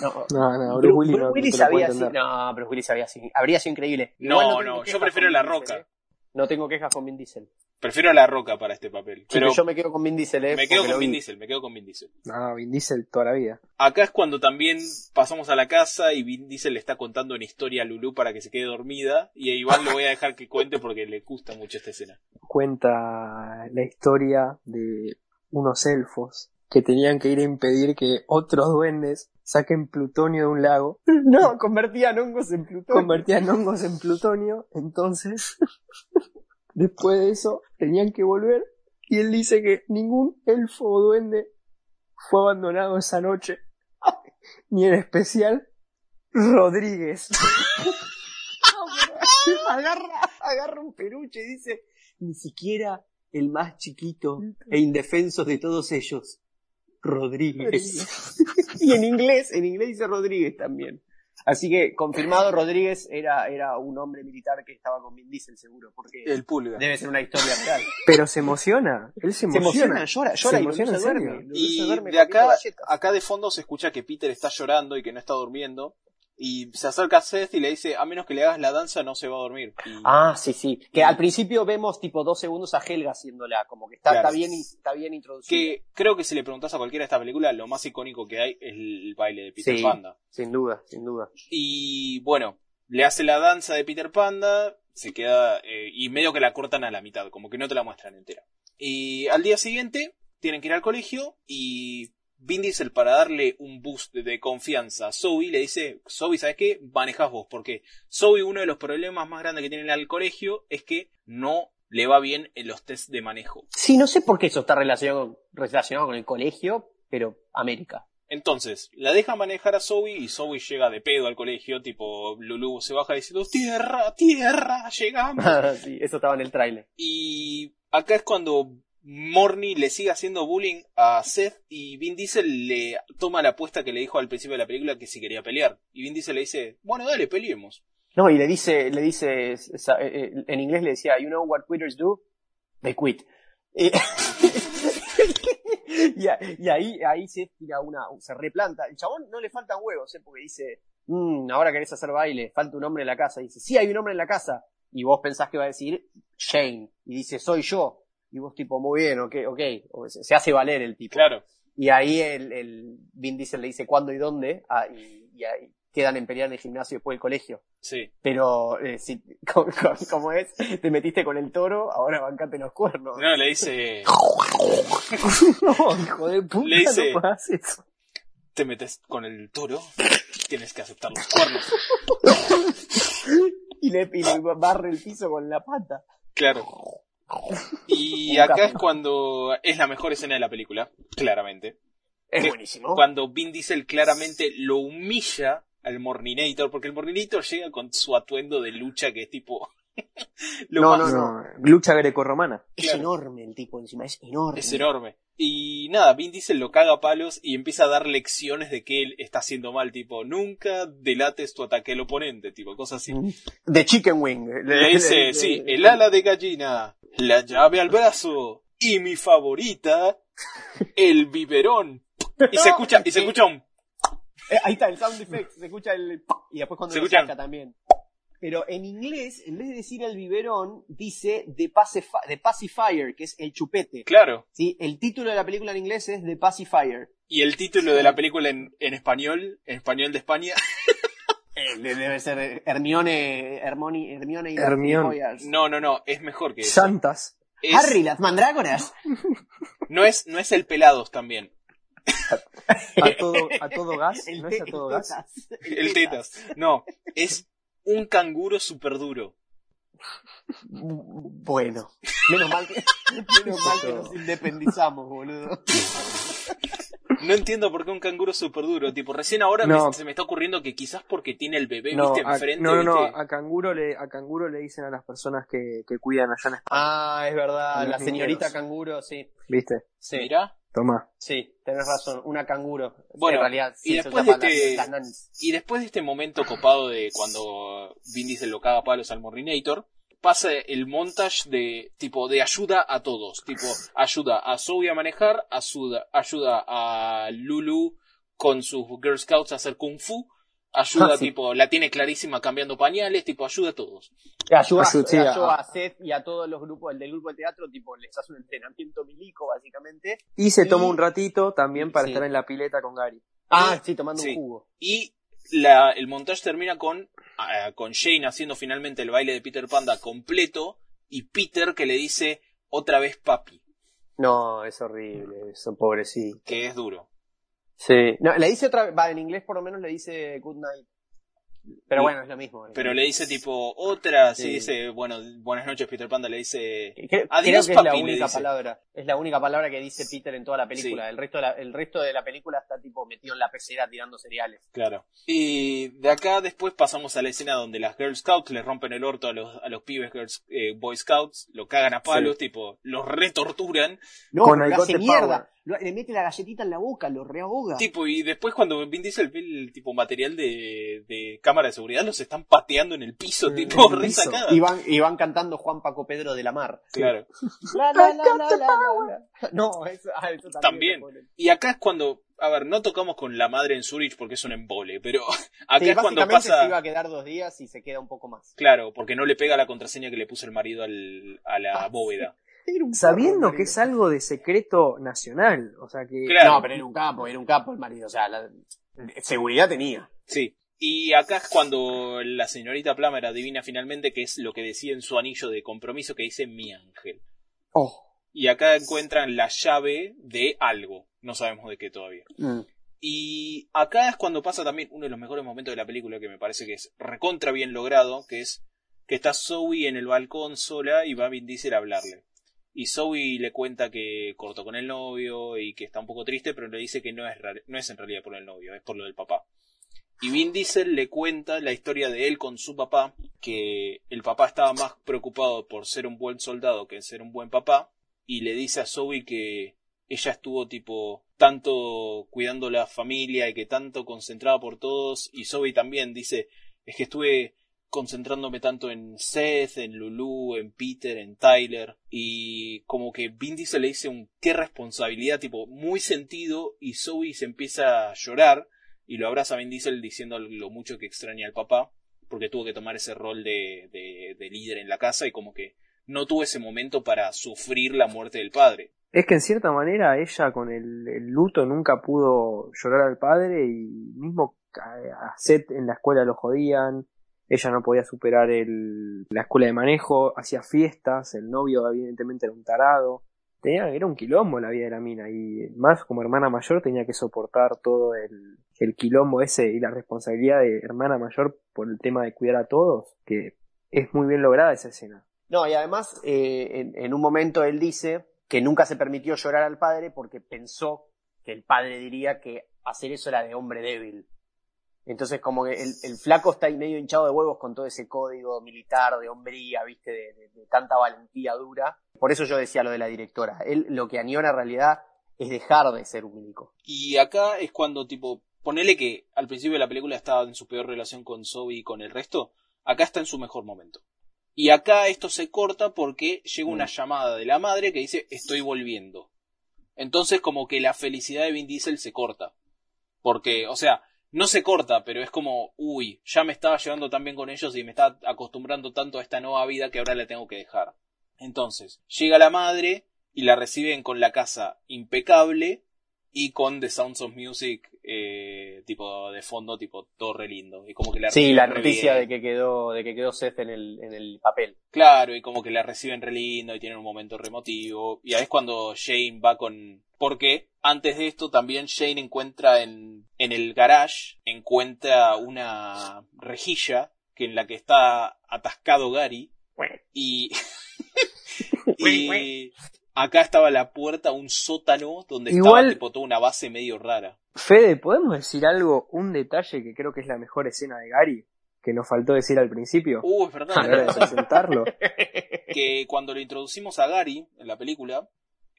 Speaker 3: No,
Speaker 4: No, no,
Speaker 3: Bruce,
Speaker 4: Willis no,
Speaker 3: Bruce Willis había sido, no, Bruce Willis había sido, habría sido increíble.
Speaker 2: No,
Speaker 3: tengo
Speaker 2: no, yo
Speaker 3: quejas
Speaker 2: prefiero
Speaker 3: con
Speaker 2: La Roca.
Speaker 3: Diesel, ¿eh? No tengo quejas con Vin Diesel.
Speaker 2: Prefiero a La Roca para este papel.
Speaker 3: Pero
Speaker 2: Pero
Speaker 3: yo me quedo con Vin Diesel, ¿eh?
Speaker 2: me quedo con Vin
Speaker 3: vi.
Speaker 2: Diesel, me quedo con Vin Diesel.
Speaker 4: No, Vin Diesel toda la vida.
Speaker 2: Acá es cuando también pasamos a la casa y Vin Diesel le está contando una historia a Lulu para que se quede dormida. Y a Iván lo voy a dejar que cuente porque le gusta mucho esta escena.
Speaker 4: Cuenta la historia de unos elfos que tenían que ir a impedir que otros duendes saquen plutonio de un lago,
Speaker 3: No, convertían hongos en Plutón.
Speaker 4: convertían hongos en plutonio, entonces después de eso tenían que volver y él dice que ningún elfo o duende fue abandonado esa noche, ni en especial Rodríguez.
Speaker 3: agarra, agarra un peluche y dice, ni siquiera el más chiquito e indefenso de todos ellos, Rodríguez. y en inglés, en inglés dice Rodríguez también. Así que, confirmado, Rodríguez era, era un hombre militar que estaba con Vin Diesel seguro, porque
Speaker 2: pulga.
Speaker 3: debe ser una historia real.
Speaker 4: Pero se emociona, él se
Speaker 3: Se
Speaker 4: emociona.
Speaker 3: emociona, llora,
Speaker 4: Se
Speaker 3: llora y
Speaker 4: emociona,
Speaker 3: no se
Speaker 4: en
Speaker 3: duerme.
Speaker 4: serio.
Speaker 3: Lo hizo
Speaker 2: Y
Speaker 3: duerme
Speaker 2: de acá, acá de fondo se escucha que Peter está llorando y que no está durmiendo. Y se acerca a Seth y le dice, a menos que le hagas la danza no se va a dormir. Y-
Speaker 3: Ah, sí, sí. Que al principio vemos tipo dos segundos a Helga haciéndola, como que está,
Speaker 2: Claro.
Speaker 3: está bien, está bien introducida.
Speaker 2: que creo que si le preguntas a cualquiera de esta película, lo más icónico que hay es el baile de Peter
Speaker 3: Sí.
Speaker 2: Panda.
Speaker 3: Sin duda, sin duda.
Speaker 2: Y bueno, le hace la danza de Peter Panda, se queda eh, y medio que la cortan a la mitad, como que no te la muestran entera. Y al día siguiente tienen que ir al colegio y Vin Diesel para darle un boost de confianza a Zoe le dice, Zoe, ¿sabes qué? Manejas vos, porque Zoe uno de los problemas más grandes que tiene al colegio es que no le va bien en los test de manejo.
Speaker 3: Sí, no sé por qué eso está relacionado, relacionado con el colegio, pero América.
Speaker 2: Entonces, la deja manejar a Zoe y Zoe llega de pedo al colegio, tipo, Lulu se baja diciendo, tierra, tierra, llegamos.
Speaker 3: sí, eso estaba en el tráiler.
Speaker 2: y acá es cuando Morny le sigue haciendo bullying a Seth y Vin Diesel le toma la apuesta que le dijo al principio de la película que si quería pelear. Y Vin Diesel le dice, bueno, dale, peleemos.
Speaker 3: No, y le dice, le dice, eh, eh, en inglés le decía, you know what quitters do? They quit. Y, y, y ahí, ahí se tira una, se replanta. El chabón no le faltan huevos, ¿eh? porque dice, "Mm, ahora querés hacer baile, falta un hombre en la casa. Y dice, sí, hay un hombre en la casa. Y vos pensás que va a decir Shane. Y dice, soy yo. Y vos tipo, muy bien, ok, ok. O se se hace valer el tipo.
Speaker 2: Claro,
Speaker 3: Y ahí el, el Vin Diesel le dice cuándo y dónde. ah, y, y ahí quedan en pelear en el gimnasio después del colegio.
Speaker 2: sí.
Speaker 3: Pero, eh, si, como, es, te metiste con el toro, ahora bancate los cuernos.
Speaker 2: No, le dice,
Speaker 4: No, hijo de puta,
Speaker 2: Le dice-
Speaker 4: no eso.
Speaker 2: te metes con el toro, tienes que aceptar los cuernos.
Speaker 3: Y le, y le barre el piso con la pata.
Speaker 2: Claro. Y acá es cuando es la mejor escena de la película, claramente.
Speaker 3: Es
Speaker 2: Que-
Speaker 3: buenísimo.
Speaker 2: Cuando Vin Diesel claramente lo humilla al Morninator, porque el Morninator llega con su atuendo de lucha que es tipo... lo
Speaker 3: No,
Speaker 2: más-
Speaker 3: no,
Speaker 4: No, lucha grecorromana.
Speaker 3: Es
Speaker 2: claro.
Speaker 3: enorme el tipo encima, es enorme.
Speaker 2: Es enorme. Y nada, Vin Diesel lo caga a palos y empieza a dar lecciones de que él está haciendo mal, tipo, nunca delates tu ataque al oponente, tipo, cosas así.
Speaker 3: De Chicken Wing.
Speaker 2: Le dice, sí, el ala de gallina, la llave al brazo y mi favorita, el biberón. Y se escucha, y se escucha un...
Speaker 3: Eh, ahí está, el sound effect, se escucha el... Y después cuando
Speaker 2: Se
Speaker 3: lo
Speaker 2: escucha-
Speaker 3: saca también. Pero en inglés, en vez de decir el biberón, dice The, The Pacifier, que es el chupete.
Speaker 2: Claro.
Speaker 3: ¿sí? El título de la película en inglés es The Pacifier.
Speaker 2: Y el título de la película en, en español, en español de España,
Speaker 3: Eh, de- debe ser Hermione, Hermione, Hermione y
Speaker 4: Hermione.
Speaker 2: no, no, no, es mejor que eso.
Speaker 4: Santas.
Speaker 2: Es-
Speaker 3: Harry, las mandrágoras.
Speaker 2: no es, no es el pelados también.
Speaker 4: A todo, a todo gas.
Speaker 3: El
Speaker 4: ¿No es a todo gas?
Speaker 3: tetas.
Speaker 2: El tetas. No, es un canguro super duro.
Speaker 3: Bueno, menos mal que, menos mal que nos independizamos, boludo.
Speaker 2: No entiendo por qué un canguro super duro. Tipo, recién ahora me- se me está ocurriendo que quizás porque tiene el bebé,
Speaker 4: No,
Speaker 2: viste,
Speaker 4: a,
Speaker 2: enfrente.
Speaker 4: no, no, no, a canguro le, a canguro le dicen a las personas que, que cuidan allá en España,
Speaker 3: Ah, es verdad, la señorita
Speaker 4: niñeros.
Speaker 3: canguro, sí.
Speaker 4: ¿viste?
Speaker 3: Sí,
Speaker 2: Mirá.
Speaker 4: Toma.
Speaker 3: sí, tenés razón, una canguro.
Speaker 2: Bueno,
Speaker 3: en realidad,
Speaker 2: y
Speaker 3: sí,
Speaker 2: después de este-
Speaker 3: las.
Speaker 2: Y después de este momento copado de cuando Vin Diesel lo caga a palos al Morrinator, pasa el montage de tipo de ayuda a todos. Tipo, ayuda a Zoe a manejar, ayuda, ayuda a Lulu con sus Girl Scouts a hacer Kung Fu. Ayuda,
Speaker 3: Ah, sí.
Speaker 2: tipo, la tiene clarísima cambiando pañales, tipo, ayuda a todos.
Speaker 3: Ayuda,
Speaker 4: a-
Speaker 3: a Seth y a todos los grupos, el del grupo de teatro, tipo, les hace un entrenamiento milico, básicamente.
Speaker 4: Y se
Speaker 3: Y-
Speaker 4: toma un ratito también para
Speaker 3: Sí.
Speaker 4: estar en la pileta con Gary.
Speaker 3: Ah, sí, tomando
Speaker 2: Sí.
Speaker 3: un jugo.
Speaker 2: Y la, el montaje termina con, ah, con Shane haciendo finalmente el baile de Peter Panda completo y Peter que le dice otra vez papi,
Speaker 3: No, es horrible, eso, pobrecito.
Speaker 2: que es duro.
Speaker 3: Sí. No, le dice otra vez, va, en inglés por lo menos le dice good night. Pero
Speaker 2: Y-
Speaker 3: bueno, es lo mismo.
Speaker 2: Pero le dice tipo otra, sí,
Speaker 3: Sí.
Speaker 2: dice, bueno, buenas noches Peter Panda, le dice...
Speaker 3: Creo,
Speaker 2: Adiós,
Speaker 3: creo que es la única palabra. Es la única palabra que dice Peter en toda la película.
Speaker 2: Sí.
Speaker 3: El, resto de la, el resto de la película está tipo metido en la pecera tirando cereales.
Speaker 2: Claro. Y de acá después pasamos a la escena donde las Girl Scouts le rompen el orto a los, a los pibes Girls, eh, Boy Scouts, lo cagan a palos, tipo, los retorturan,
Speaker 3: No,
Speaker 4: Con el
Speaker 3: mierda.
Speaker 4: Power.
Speaker 3: Lo- le mete la galletita en la boca, lo reahoga.
Speaker 2: tipo, y después cuando Vin Diesel ve el tipo material de, de cámara de seguridad, los están pateando en el piso, tipo, resacada.
Speaker 3: Y van, y van cantando Juan Paco Pedro de la Mar.
Speaker 2: Claro.
Speaker 3: La, la, la, la, la, la, la. No, eso, ah, eso también.
Speaker 2: También. Y acá es cuando, a ver, no tocamos con la madre en Zurich porque es un embole, pero acá
Speaker 3: Sí,
Speaker 2: es cuando pasa...
Speaker 3: se iba a quedar dos días y se queda un poco más.
Speaker 2: Claro, porque no le pega la contraseña que le puso el marido al, a la bóveda.
Speaker 3: Era un
Speaker 4: Sabiendo que es algo de secreto nacional. O sea que.
Speaker 2: Claro.
Speaker 3: No, pero era un capo, era un capo el marido. O sea, la seguridad tenía.
Speaker 2: Sí. Y acá es cuando la señorita Plummer adivina finalmente qué es lo que decía en su anillo de compromiso que dice mi ángel.
Speaker 3: Oh.
Speaker 2: Y acá encuentran la llave de algo. No sabemos de qué todavía.
Speaker 3: Mm.
Speaker 2: Y acá es cuando pasa también uno de los mejores momentos de la película que me parece que es recontra bien logrado, que es que está Zoe en el balcón sola y va Vin Diesel a hablarle. Y Zoe le cuenta que cortó con el novio y que está un poco triste, pero le dice que no es, no es en realidad por el novio, es por lo del papá. Y Vin Diesel le cuenta la historia de él con su papá, que el papá estaba más preocupado por ser un buen soldado que ser un buen papá, y le dice a Zoe que ella estuvo tipo tanto cuidando la familia y que tanto concentrada por todos, y Zoe también dice, es que estuve concentrándome tanto en Seth, en Lulu, en Peter, en Tyler, y como que Vin Diesel le dice un qué responsabilidad, tipo, muy sentido, y Zoe se empieza a llorar, y lo abraza a Vin Diesel diciendo lo mucho que extraña al papá, porque tuvo que tomar ese rol de, de, de líder en la casa, y como que no tuvo ese momento para sufrir la muerte del padre.
Speaker 4: Es que en cierta manera ella con el, el luto nunca pudo llorar al padre y mismo a Seth en la escuela lo jodían, ella no podía superar el, la escuela de manejo, hacía fiestas, el novio evidentemente era un tarado, tenía, era un quilombo la vida de la mina y más como hermana mayor tenía que soportar todo el, el quilombo ese y la responsabilidad de hermana mayor por el tema de cuidar a todos, que es muy bien lograda esa escena.
Speaker 3: No, y además, eh, en, en un momento él dice que nunca se permitió llorar al padre porque pensó que el padre diría que hacer eso era de hombre débil. Entonces, como que el, el flaco está ahí medio hinchado de huevos con todo ese código militar de hombría, viste, de, de- de tanta valentía dura. Por eso yo decía lo de la directora. Él lo que añora en realidad es dejar de ser un milico.
Speaker 2: Y acá es cuando, tipo, ponele que al principio de la película estaba en su peor relación con Zoe y con el resto, acá está en su mejor momento. Y acá esto se corta porque llega una llamada de la madre que dice estoy volviendo. Entonces como que la felicidad de Vin Diesel se corta. Porque, o sea, no se corta, pero es como, uy, ya me estaba llevando tan bien con ellos y me estaba acostumbrando tanto a esta nueva vida que ahora la tengo que dejar. Entonces, llega la madre y la reciben con la casa impecable y con The Sounds of Music eh, tipo de fondo, tipo todo re lindo. Y como que la
Speaker 3: Sí, la
Speaker 2: re
Speaker 3: noticia de que quedó, de que quedó Seth en el, en el papel.
Speaker 2: Claro, y como que la reciben re lindo y tienen un momento remotivo. Y ahí es cuando Shane va con... Porque antes de esto también Shane encuentra en, en el garage, encuentra una rejilla que en la que está atascado Gary. Y... y acá estaba la puerta a un sótano donde
Speaker 4: Igual-
Speaker 2: estaba tipo toda una base medio rara.
Speaker 4: Fede, ¿podemos decir algo, un detalle que creo que es la mejor escena de Gary? Que nos faltó decir al principio.
Speaker 2: Uh, es verdad. que cuando lo introducimos a Gary en la película,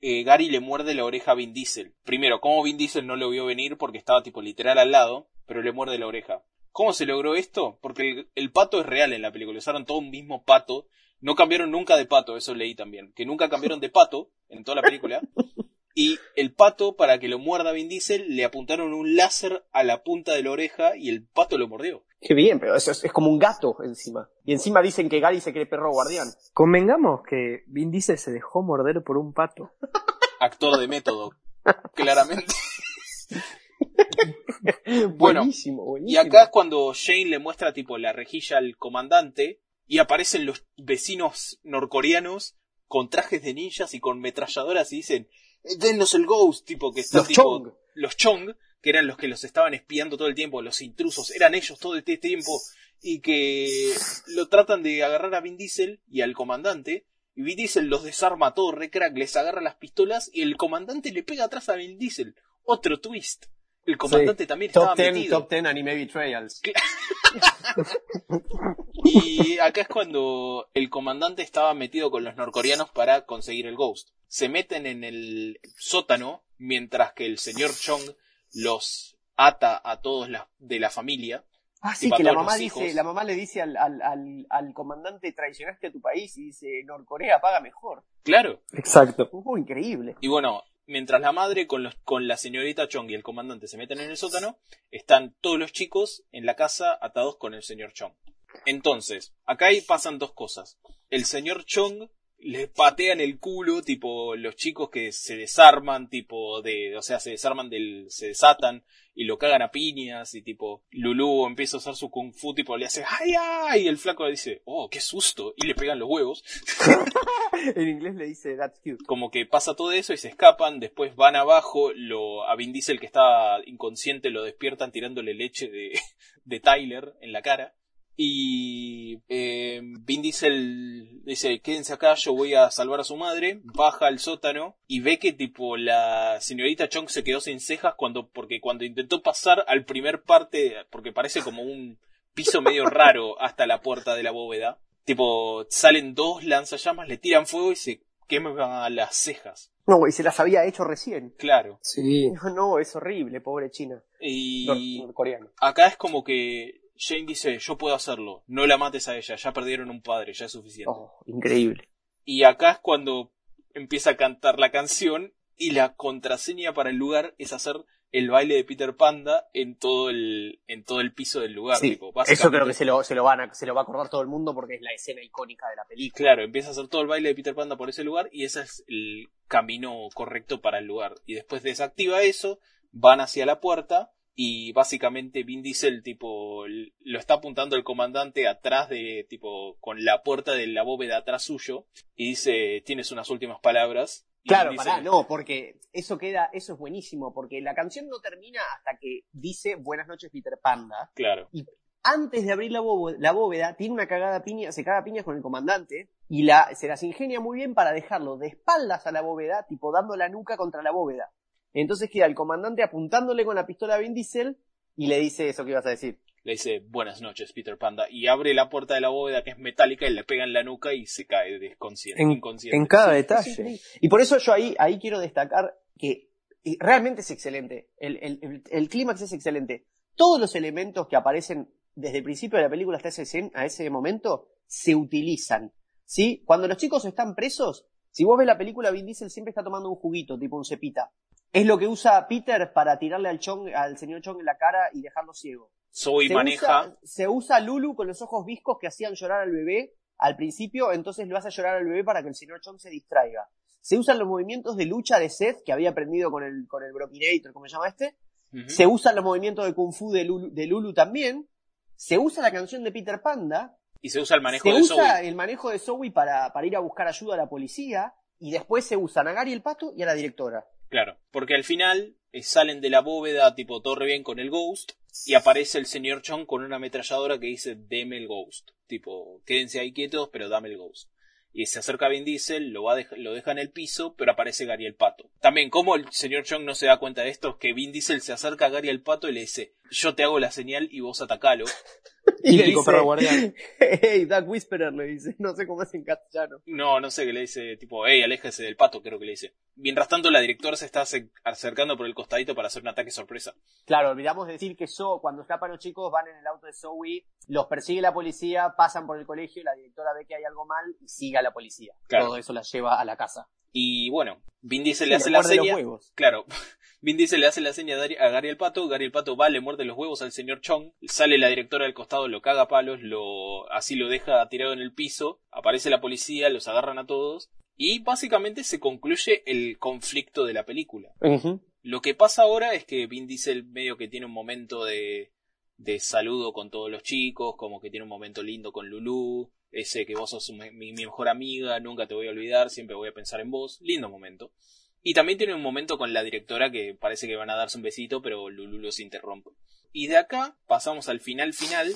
Speaker 2: eh, Gary le muerde la oreja a Vin Diesel. Primero, como Vin Diesel no lo vio venir porque estaba tipo literal al lado, pero le muerde la oreja. ¿Cómo se logró esto? Porque el, el pato es real en la película, usaron todo un mismo pato, no cambiaron nunca de pato, eso leí también, que nunca cambiaron de pato en toda la película. Y el pato, para que lo muerda Vin Diesel, le apuntaron un láser a la punta de la oreja y el pato lo mordió.
Speaker 3: Qué bien, pero eso es, es como un gato encima. Y encima dicen que Gary se cree perro guardián.
Speaker 4: Convengamos que Vin Diesel se dejó morder por un pato.
Speaker 2: Actor de método, claramente. Bueno,
Speaker 3: buenísimo, buenísimo.
Speaker 2: Y acá es cuando Shane le muestra tipo la rejilla al comandante y aparecen los vecinos norcoreanos con trajes de ninjas y con metralladoras y dicen, "Eh, denos el ghost, tipo que están
Speaker 3: Los
Speaker 2: tipo,
Speaker 3: Chong.
Speaker 2: los Chong, que eran los que los estaban espiando todo el tiempo, los intrusos, eran ellos todo este tiempo y que lo tratan de agarrar a Vin Diesel y al comandante y Vin Diesel los desarma todo re crack, les agarra las pistolas y el comandante le pega atrás a Vin Diesel. Otro twist. El comandante también estaba
Speaker 3: 10,
Speaker 2: metido.
Speaker 3: top 10 anime betrayals.
Speaker 2: Y acá es cuando el comandante estaba metido con los norcoreanos para conseguir el Ghost. Se meten en el sótano mientras que el señor Chong los ata a todos la- de la familia.
Speaker 3: Ah, sí, que la mamá dice, la mamá le dice al, al, al, al comandante traicionaste a tu país y dice Norcorea paga mejor.
Speaker 2: Claro.
Speaker 4: Exacto.
Speaker 3: Uh, increíble.
Speaker 2: Y bueno, mientras la madre con, los, con la señorita Chong y el comandante se meten en el sótano, están todos los chicos en la casa atados con el señor Chong. Entonces, acá ahí pasan dos cosas. El señor Chong le patean el culo, tipo los chicos que se desarman, tipo de, o sea, se desarman del, se desatan y lo cagan a piñas y tipo Lulu empieza a usar su kung fu, tipo le hace ay ay y el flaco le dice oh qué susto y le pegan los huevos
Speaker 3: En inglés le dice that's cute.
Speaker 2: como que pasa todo eso y se escapan, después van abajo, lo, a Vin Diesel que está inconsciente lo despiertan tirándole leche de, de Tyler en la cara Y eh, Vin Diesel dice, quédense acá, yo voy a salvar a su madre. Baja al sótano y ve que tipo la señorita Chong se quedó sin cejas cuando, porque cuando intentó pasar al primer parte, porque parece como un piso medio raro hasta la puerta de la bóveda. Tipo, salen dos lanzallamas, le tiran fuego y se queman a las cejas.
Speaker 3: No, y se las había hecho recién.
Speaker 2: Claro.
Speaker 4: Sí.
Speaker 3: No, no, es horrible, pobre China.
Speaker 2: Y
Speaker 3: Nor- norcoreano.
Speaker 2: acá es como que Jane dice, yo puedo hacerlo, no la mates a ella, ya perdieron un padre, ya es suficiente.
Speaker 3: Oh, increíble.
Speaker 2: Y acá es cuando empieza a cantar la canción y la contraseña para el lugar es hacer el baile de Peter Panda en todo el, en todo el piso del lugar.
Speaker 3: Sí,
Speaker 2: tipo,
Speaker 3: Eso creo que se lo, se, lo van a, se lo va a acordar todo el mundo porque es la escena icónica de la película.
Speaker 2: Claro, empieza a hacer todo el baile de Peter Panda por ese lugar y ese es el camino correcto para el lugar. Y después desactiva eso, van hacia la puerta y básicamente Vin Diesel tipo lo está apuntando el comandante atrás de tipo con la puerta de la bóveda atrás suyo y dice tienes unas últimas palabras. Y
Speaker 3: Claro, pará, no, porque eso queda, eso es buenísimo, porque la canción no termina hasta que dice Buenas noches Peter Panda.
Speaker 2: Claro,
Speaker 3: Antes de abrir la, bóveda, la bóveda, tiene una cagada piña, se caga piñas con el comandante y la, se las ingenia muy bien para dejarlo de espaldas a la bóveda, tipo dando la nuca contra la bóveda. Entonces queda el comandante apuntándole con la pistola a Vin Diesel y le dice eso que ibas a decir.
Speaker 2: le dice buenas noches Peter Panda y abre la puerta de la bóveda que es metálica y le pega en la nuca y se cae desconsciente.
Speaker 4: En,
Speaker 2: inconsciente.
Speaker 4: en cada
Speaker 3: Sí,
Speaker 4: detalle.
Speaker 3: Y por eso yo ahí, ahí quiero destacar que eh, realmente es excelente. El, el, el- el clímax es excelente. Todos los elementos que aparecen desde el principio de la película hasta ese, a ese momento se utilizan. ¿Sí? Cuando los chicos están presos, si vos ves la película, Vin Diesel siempre está tomando un juguito, tipo un cepita. Es lo que usa Peter para tirarle al, Chong, al señor Chong en la cara y dejarlo ciego.
Speaker 2: Zoe
Speaker 3: se
Speaker 2: maneja.
Speaker 3: Usa, se usa Lulu con los ojos viscos que hacían llorar al bebé al principio, entonces lo hace llorar al bebé para que el señor Chong se distraiga. Se usan los movimientos de lucha de Seth que había aprendido con el, con el Brokinator, ¿cómo se llama este? Se usan los movimientos de Kung Fu de Lulu, de Lulu también. Se usa la canción de Peter Panda.
Speaker 2: Y se usa el manejo
Speaker 3: se
Speaker 2: de
Speaker 3: usa
Speaker 2: Zoe.
Speaker 3: el manejo de Zoe para, para ir a buscar ayuda a la policía. Y después se usan a Gary el Pato y a la directora.
Speaker 2: Claro, porque al final eh, salen de la bóveda tipo todo re bien con el Ghost y aparece el señor Chong con una ametralladora que dice deme el Ghost. Tipo, quédense ahí quietos, pero dame el Ghost. Y se acerca a Vin Diesel, lo, va a dej- lo deja en el piso, pero aparece Gary el Pato. También, como el señor Chong no se da cuenta de esto, es que Vin Diesel se acerca a Gary el Pato y le dice, yo te hago la señal y vos atacalo.
Speaker 3: Y le dice,
Speaker 4: perro guardián.
Speaker 3: Hey, Doug Whisperer le dice, no sé cómo es en castellano.
Speaker 2: No, no sé qué le dice, tipo, hey, aléjese del pato, creo que le dice. Mientras tanto, la directora se está ace- acercando por el costadito para hacer un ataque sorpresa.
Speaker 3: Claro, olvidamos decir que So, cuando escapan los chicos, van en el auto de Zoe, los persigue la policía, pasan por el colegio, la directora ve que hay algo mal y sigue a la policía.
Speaker 2: Claro.
Speaker 3: Todo eso la lleva a la casa.
Speaker 2: Y bueno, Vin Diesel
Speaker 3: Sí,
Speaker 2: le hace
Speaker 3: le
Speaker 2: la seña. Claro, Vin Diesel le hace la seña a Gary el Pato, Gary el Pato va, le muerde los huevos al señor Chong, sale la directora del costado, lo caga a palos, lo, así lo deja tirado en el piso, aparece la policía, los agarran a todos, y básicamente se concluye el conflicto de la película. Lo que pasa ahora es que Vin Diesel medio que tiene un momento de, de saludo con todos los chicos, como que tiene un momento lindo con Lulu, ese que vos sos mi, mi mejor amiga, nunca te voy a olvidar, siempre voy a pensar en vos, lindo momento. Y también tiene un momento con la directora que parece que van a darse un besito, pero Lulu los interrumpe. Y de acá pasamos al final final,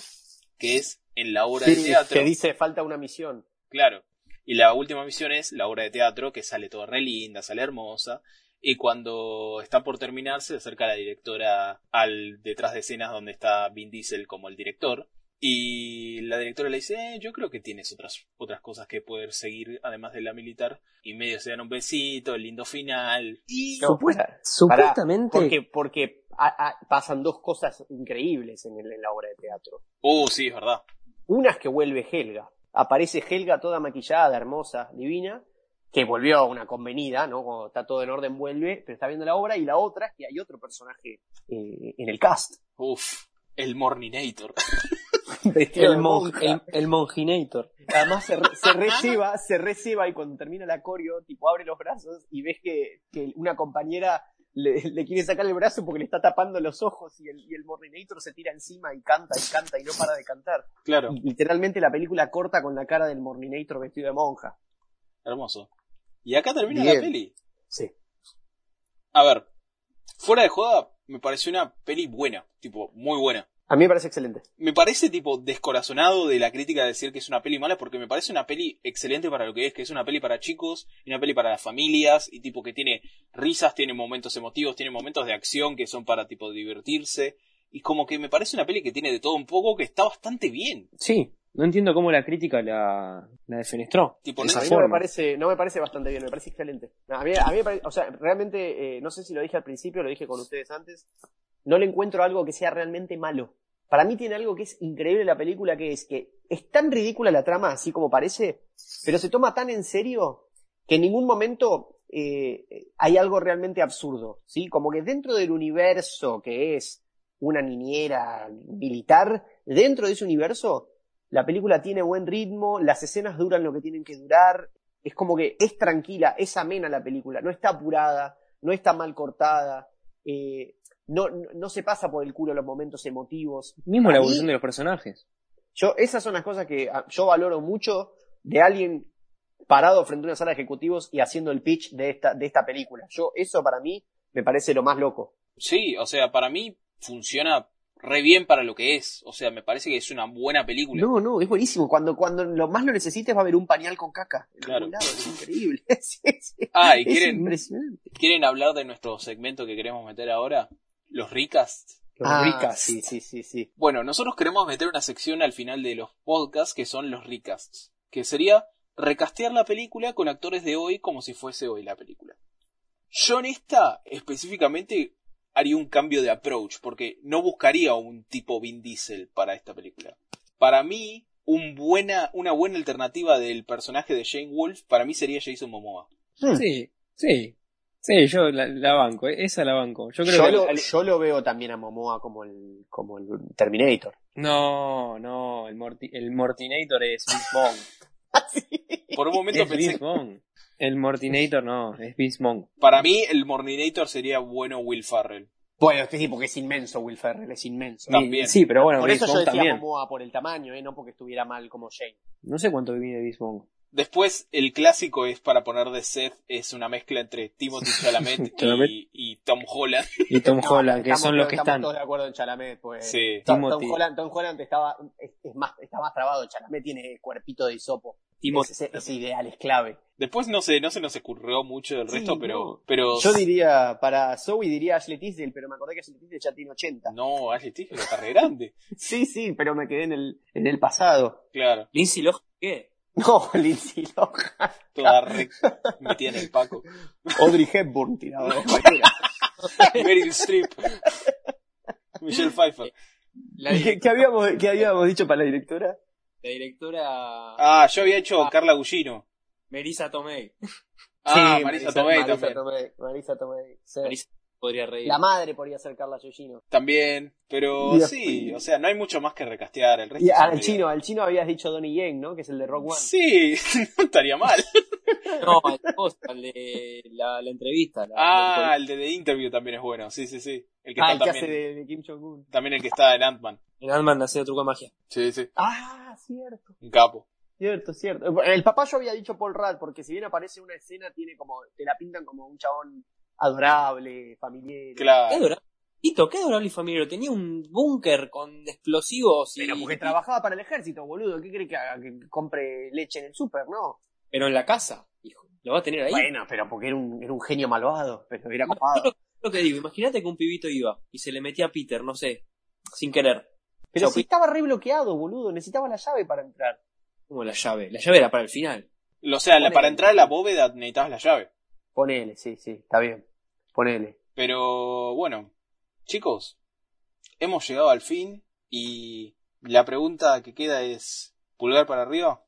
Speaker 2: que es en la obra de teatro.
Speaker 3: que dice, falta una misión.
Speaker 2: Claro. Y la última misión es la obra de teatro, que sale toda re linda, sale hermosa. Y cuando está por terminar, se acerca la directora al detrás de escenas donde está Vin Diesel como el director. Y la directora le dice, eh, yo creo que tienes otras, otras cosas que poder seguir, además de la militar. Y medio se dan un besito, el lindo final. Y
Speaker 3: No,
Speaker 4: Supuesta-
Speaker 3: pará,
Speaker 4: supuestamente.
Speaker 3: porque porque a- a- pasan dos cosas increíbles en, el- en la obra de teatro.
Speaker 2: Uh, sí, es verdad.
Speaker 3: Una es que vuelve Helga. Aparece Helga toda maquillada, hermosa, divina, que volvió a una convenida, ¿no? Cuando está todo en orden, vuelve, pero está viendo la obra. Y la otra es que hay otro personaje eh, en el cast.
Speaker 2: Uf, el Morninator.
Speaker 3: vestido
Speaker 4: El,
Speaker 3: de
Speaker 4: mon-
Speaker 3: monja.
Speaker 4: el, el Monginator.
Speaker 3: Además se, re- se receba, se receba y cuando termina la coreo, tipo abre los brazos y ves que, que una compañera le, le quiere sacar el brazo porque le está tapando los ojos y el, y el Morninator se tira encima y canta y canta y no para de cantar.
Speaker 2: Claro,
Speaker 3: Y literalmente la película corta con la cara del Morninator vestido de monja.
Speaker 2: hermoso. Y acá termina
Speaker 3: Bien.
Speaker 2: la peli.
Speaker 3: Sí.
Speaker 2: A ver, fuera de joda, me pareció una peli buena, tipo, muy buena.
Speaker 3: A mí me parece excelente.
Speaker 2: Me parece tipo descorazonado de la crítica decir que es una peli mala porque me parece una peli excelente para lo que es, que es una peli para chicos y una peli para las familias y tipo que tiene risas, tiene momentos emotivos, tiene momentos de acción que son para tipo divertirse y como que me parece una peli que tiene de todo un poco que está bastante bien.
Speaker 4: Sí, no entiendo cómo la crítica la, la defenestró.
Speaker 2: Tipo,
Speaker 4: de esa
Speaker 3: A mí no me parece, no me parece bastante bien, me parece excelente. No, A mí, a mí me parece, o sea, realmente, eh, no sé si lo dije al principio, lo dije con ustedes antes, no le encuentro algo que sea realmente malo. Para mí tiene algo que es increíble la película, que es que es tan ridícula la trama, así como parece, pero se toma tan en serio que en ningún momento eh, hay algo realmente absurdo, ¿sí? Como que dentro del universo que es una niñera militar, dentro de ese universo, la película tiene buen ritmo, las escenas duran lo que tienen que durar, es como que es tranquila, es amena la película, no está apurada, no está mal cortada, eh, no, no, no se pasa por el culo los momentos emotivos.
Speaker 4: Mismo
Speaker 3: A
Speaker 4: la
Speaker 3: mí-
Speaker 4: evolución de los personajes.
Speaker 3: Yo, esas son las cosas que ah, yo valoro mucho de alguien parado frente a una sala de ejecutivos y haciendo el pitch de esta, de esta película. Yo, eso para mí me parece lo más loco.
Speaker 2: Sí, o sea, para mí funciona re bien para lo que es. O sea, me parece que es una buena película.
Speaker 3: No, no, es buenísimo. Cuando, cuando lo más lo necesites va a haber un pañal con caca. en
Speaker 2: Claro.
Speaker 3: algún lado, es increíble. Sí, sí.
Speaker 2: Ah, y
Speaker 3: Es
Speaker 2: quieren,
Speaker 3: impresionante.
Speaker 2: quieren hablar de nuestro segmento que queremos meter ahora, los recasts.
Speaker 4: Los
Speaker 3: Ah,
Speaker 4: ricas.
Speaker 3: Sí, sí, sí, sí.
Speaker 2: Bueno, nosotros queremos meter una sección al final de los podcasts que son los recasts, que sería recastear la película con actores de hoy como si fuese hoy la película. Yo en esta específicamente haría un cambio de approach, porque no buscaría un tipo Vin Diesel para esta película. Para mí, un buena, una buena alternativa del personaje de Jane Wolf, para mí sería Jason Momoa.
Speaker 4: Sí, sí. Sí, yo la, la banco, eh, esa la banco. Yo creo
Speaker 3: Yo,
Speaker 4: que
Speaker 3: lo,
Speaker 4: al-
Speaker 3: yo lo veo también a Momoa como el, como el Terminator.
Speaker 4: No, no, el, Morti- el Mortinator es Vince Vaughn.
Speaker 2: Por un momento
Speaker 4: Es
Speaker 2: pensé,
Speaker 4: Vince Vaughn. El Mortinator no, es Vince Vaughn.
Speaker 2: para mí el Morninator sería bueno Will Farrell.
Speaker 3: Bueno, sí, porque es inmenso Will Ferrell, es inmenso.
Speaker 2: También.
Speaker 4: Sí, pero bueno,
Speaker 3: por
Speaker 4: Vince
Speaker 3: eso yo
Speaker 4: Vaughn
Speaker 3: decía
Speaker 4: también.
Speaker 3: Momoa por el tamaño, ¿eh? no porque estuviera mal como Jane.
Speaker 4: No sé cuánto Vince Vaughn.
Speaker 2: Después, el clásico es para poner de Seth, es una mezcla entre Timothy Chalamet
Speaker 4: Chalamet.
Speaker 2: y, y Tom Holland.
Speaker 4: Y Tom
Speaker 3: No,
Speaker 4: Holland, que
Speaker 3: estamos
Speaker 4: son los que
Speaker 3: estamos
Speaker 4: están.
Speaker 3: todos de acuerdo en Chalamet, pues.
Speaker 2: Sí.
Speaker 3: Tom. Holland, Tom Holland estaba, es, es más, está más trabado. Chalamet tiene cuerpito de hisopo.
Speaker 4: Timothy.
Speaker 3: Ese, ese ideal es clave.
Speaker 2: Después no sé, no se nos ocurrió mucho del
Speaker 3: Sí,
Speaker 2: resto, pero,
Speaker 3: no.
Speaker 2: pero
Speaker 3: Yo diría, para Zoe diría Ashley Tisdale, pero me acordé que Ashley Tisdale ya tiene 80.
Speaker 2: no, Ashley Tisdale está re grande.
Speaker 3: Sí, sí, pero me quedé en el, en el pasado.
Speaker 2: Claro,
Speaker 4: Lindsay Lohan, ¿qué?
Speaker 3: No, Lindsay Lohan.
Speaker 2: toda metida en el paco.
Speaker 3: Audrey Hepburn tirado de.
Speaker 2: Meryl Streep. Michelle Pfeiffer.
Speaker 3: ¿Qué, qué habíamos, ¿Qué habíamos dicho para la directora?
Speaker 4: la directora
Speaker 2: Ah, yo había hecho Carla Gugino.
Speaker 4: Marisa Tomei.
Speaker 2: Ah,
Speaker 3: Sí,
Speaker 2: Marisa Tomei
Speaker 3: Marisa
Speaker 2: también.
Speaker 3: Tomei, Marisa Tomei, sí.
Speaker 4: Marisa podría reír.
Speaker 3: La madre podría ser Carla Giugino.
Speaker 2: También, pero sí, o sea, no hay mucho más que recastear. El resto
Speaker 3: Y al chino, al chino habías dicho Donnie Yen, ¿no? Que es el de Rock One.
Speaker 2: Sí, no estaría mal.
Speaker 4: No, el post, el de la, la entrevista. la-
Speaker 2: Ah, el de The Interview también es bueno. Sí, sí, sí. El que
Speaker 3: Ah,
Speaker 2: está
Speaker 3: el que
Speaker 2: también,
Speaker 3: hace de, de Kim Jong-un.
Speaker 2: también el que está en Ant-Man.
Speaker 4: el Ant-Man hace truco de magia.
Speaker 2: Sí, sí.
Speaker 3: Ah, cierto.
Speaker 2: Un capo.
Speaker 3: Cierto, cierto. El papá yo había dicho Paul Rudd, porque si bien aparece una escena, tiene como, te la pintan como un chabón adorable, familiar.
Speaker 4: Qué
Speaker 2: Claro.
Speaker 4: adorable. Qué adorable y familiar. Tenía un búnker con explosivos y...
Speaker 3: Pero porque trabajaba para el ejército, boludo. ¿Qué cree que haga? Que compre leche en el súper, ¿no?
Speaker 4: Pero en la casa, hijo. Lo va a tener ahí.
Speaker 3: Bueno, pero porque era un, era un genio malvado, pero era copado.
Speaker 4: yo lo que digo, imagínate que un pibito iba y se le metía a Peter, no sé, sin querer.
Speaker 3: Pero
Speaker 4: Chau,
Speaker 3: si estaba re bloqueado, boludo. Necesitaba la llave para entrar.
Speaker 4: como la llave. La llave era para el final.
Speaker 2: O sea, la- para entrar a la bóveda necesitabas la llave.
Speaker 3: Ponele, sí, sí, está bien. Ponele.
Speaker 2: Pero bueno, chicos, hemos llegado al fin y la pregunta que queda es, ¿pulgar para arriba?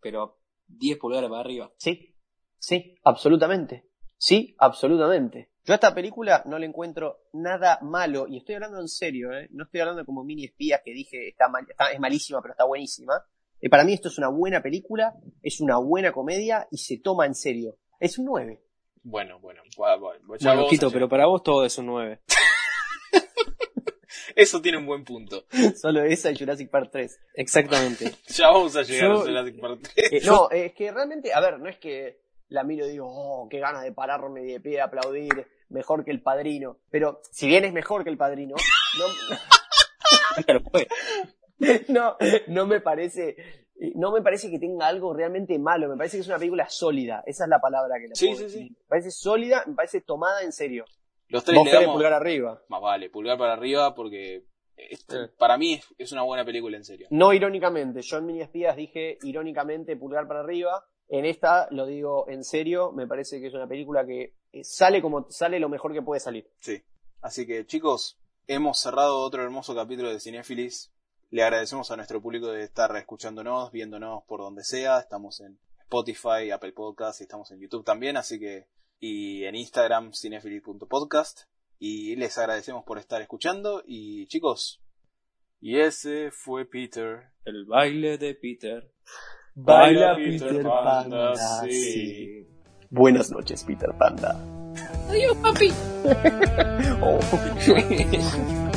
Speaker 4: Pero 10 pulgadas para arriba.
Speaker 3: Sí, sí, absolutamente. Sí, absolutamente. Yo a esta película no le encuentro nada malo, y estoy hablando en serio, ¿eh? no estoy hablando como mini espías que dije está mal, está- es malísima, pero está buenísima. Eh, para mí esto es una buena película, es una buena comedia y se toma en serio. Es un 9.
Speaker 2: Bueno, bueno,
Speaker 4: Bueno,
Speaker 2: a
Speaker 4: Quito,
Speaker 2: llegar.
Speaker 4: pero para vos todo es un 9.
Speaker 2: Eso tiene un buen punto.
Speaker 3: Solo esa y Jurassic Park 3.
Speaker 4: Exactamente.
Speaker 2: Ya vamos a llegar
Speaker 4: Yo-
Speaker 2: a Jurassic Park 3.
Speaker 3: Eh, no, es que realmente, a ver, no es que la miro y digo, oh, qué ganas de pararme de pie, de aplaudir, mejor que el padrino. Pero si bien es mejor que el padrino, no,
Speaker 4: Pero fue.
Speaker 3: no, no me parece, no me parece que tenga algo realmente malo, me parece que es una película sólida, esa es la palabra que le
Speaker 2: Sí,
Speaker 3: puedo
Speaker 2: sí,
Speaker 3: decir.
Speaker 2: sí.
Speaker 3: Me parece sólida, me parece tomada en serio.
Speaker 2: Los tres
Speaker 3: Vos
Speaker 2: le damos...
Speaker 3: pulgar arriba.
Speaker 2: Más vale, pulgar para arriba porque esto,
Speaker 3: Sí.
Speaker 2: para mí es, es una buena película en serio.
Speaker 3: No irónicamente, yo en Mini Espías dije irónicamente pulgar para arriba. En esta lo digo en serio, me parece que es una película que eh, sale como sale lo mejor que puede salir.
Speaker 2: Sí. Así que chicos, hemos cerrado otro hermoso capítulo de Cinefilis. Le agradecemos a nuestro público de estar escuchándonos, viéndonos por donde sea. Estamos en Spotify, Apple Podcasts y estamos en YouTube también, así que y en Instagram cinefilis.podcast y les agradecemos por estar escuchando y chicos, y ese fue Peter.
Speaker 4: El baile de Peter.
Speaker 3: Baila
Speaker 2: Peter
Speaker 3: Peter
Speaker 2: Panda,
Speaker 3: Panda,
Speaker 2: sí.
Speaker 3: sí. Buenas noches, Peter Panda.
Speaker 5: Adiós, papi.
Speaker 3: Oh.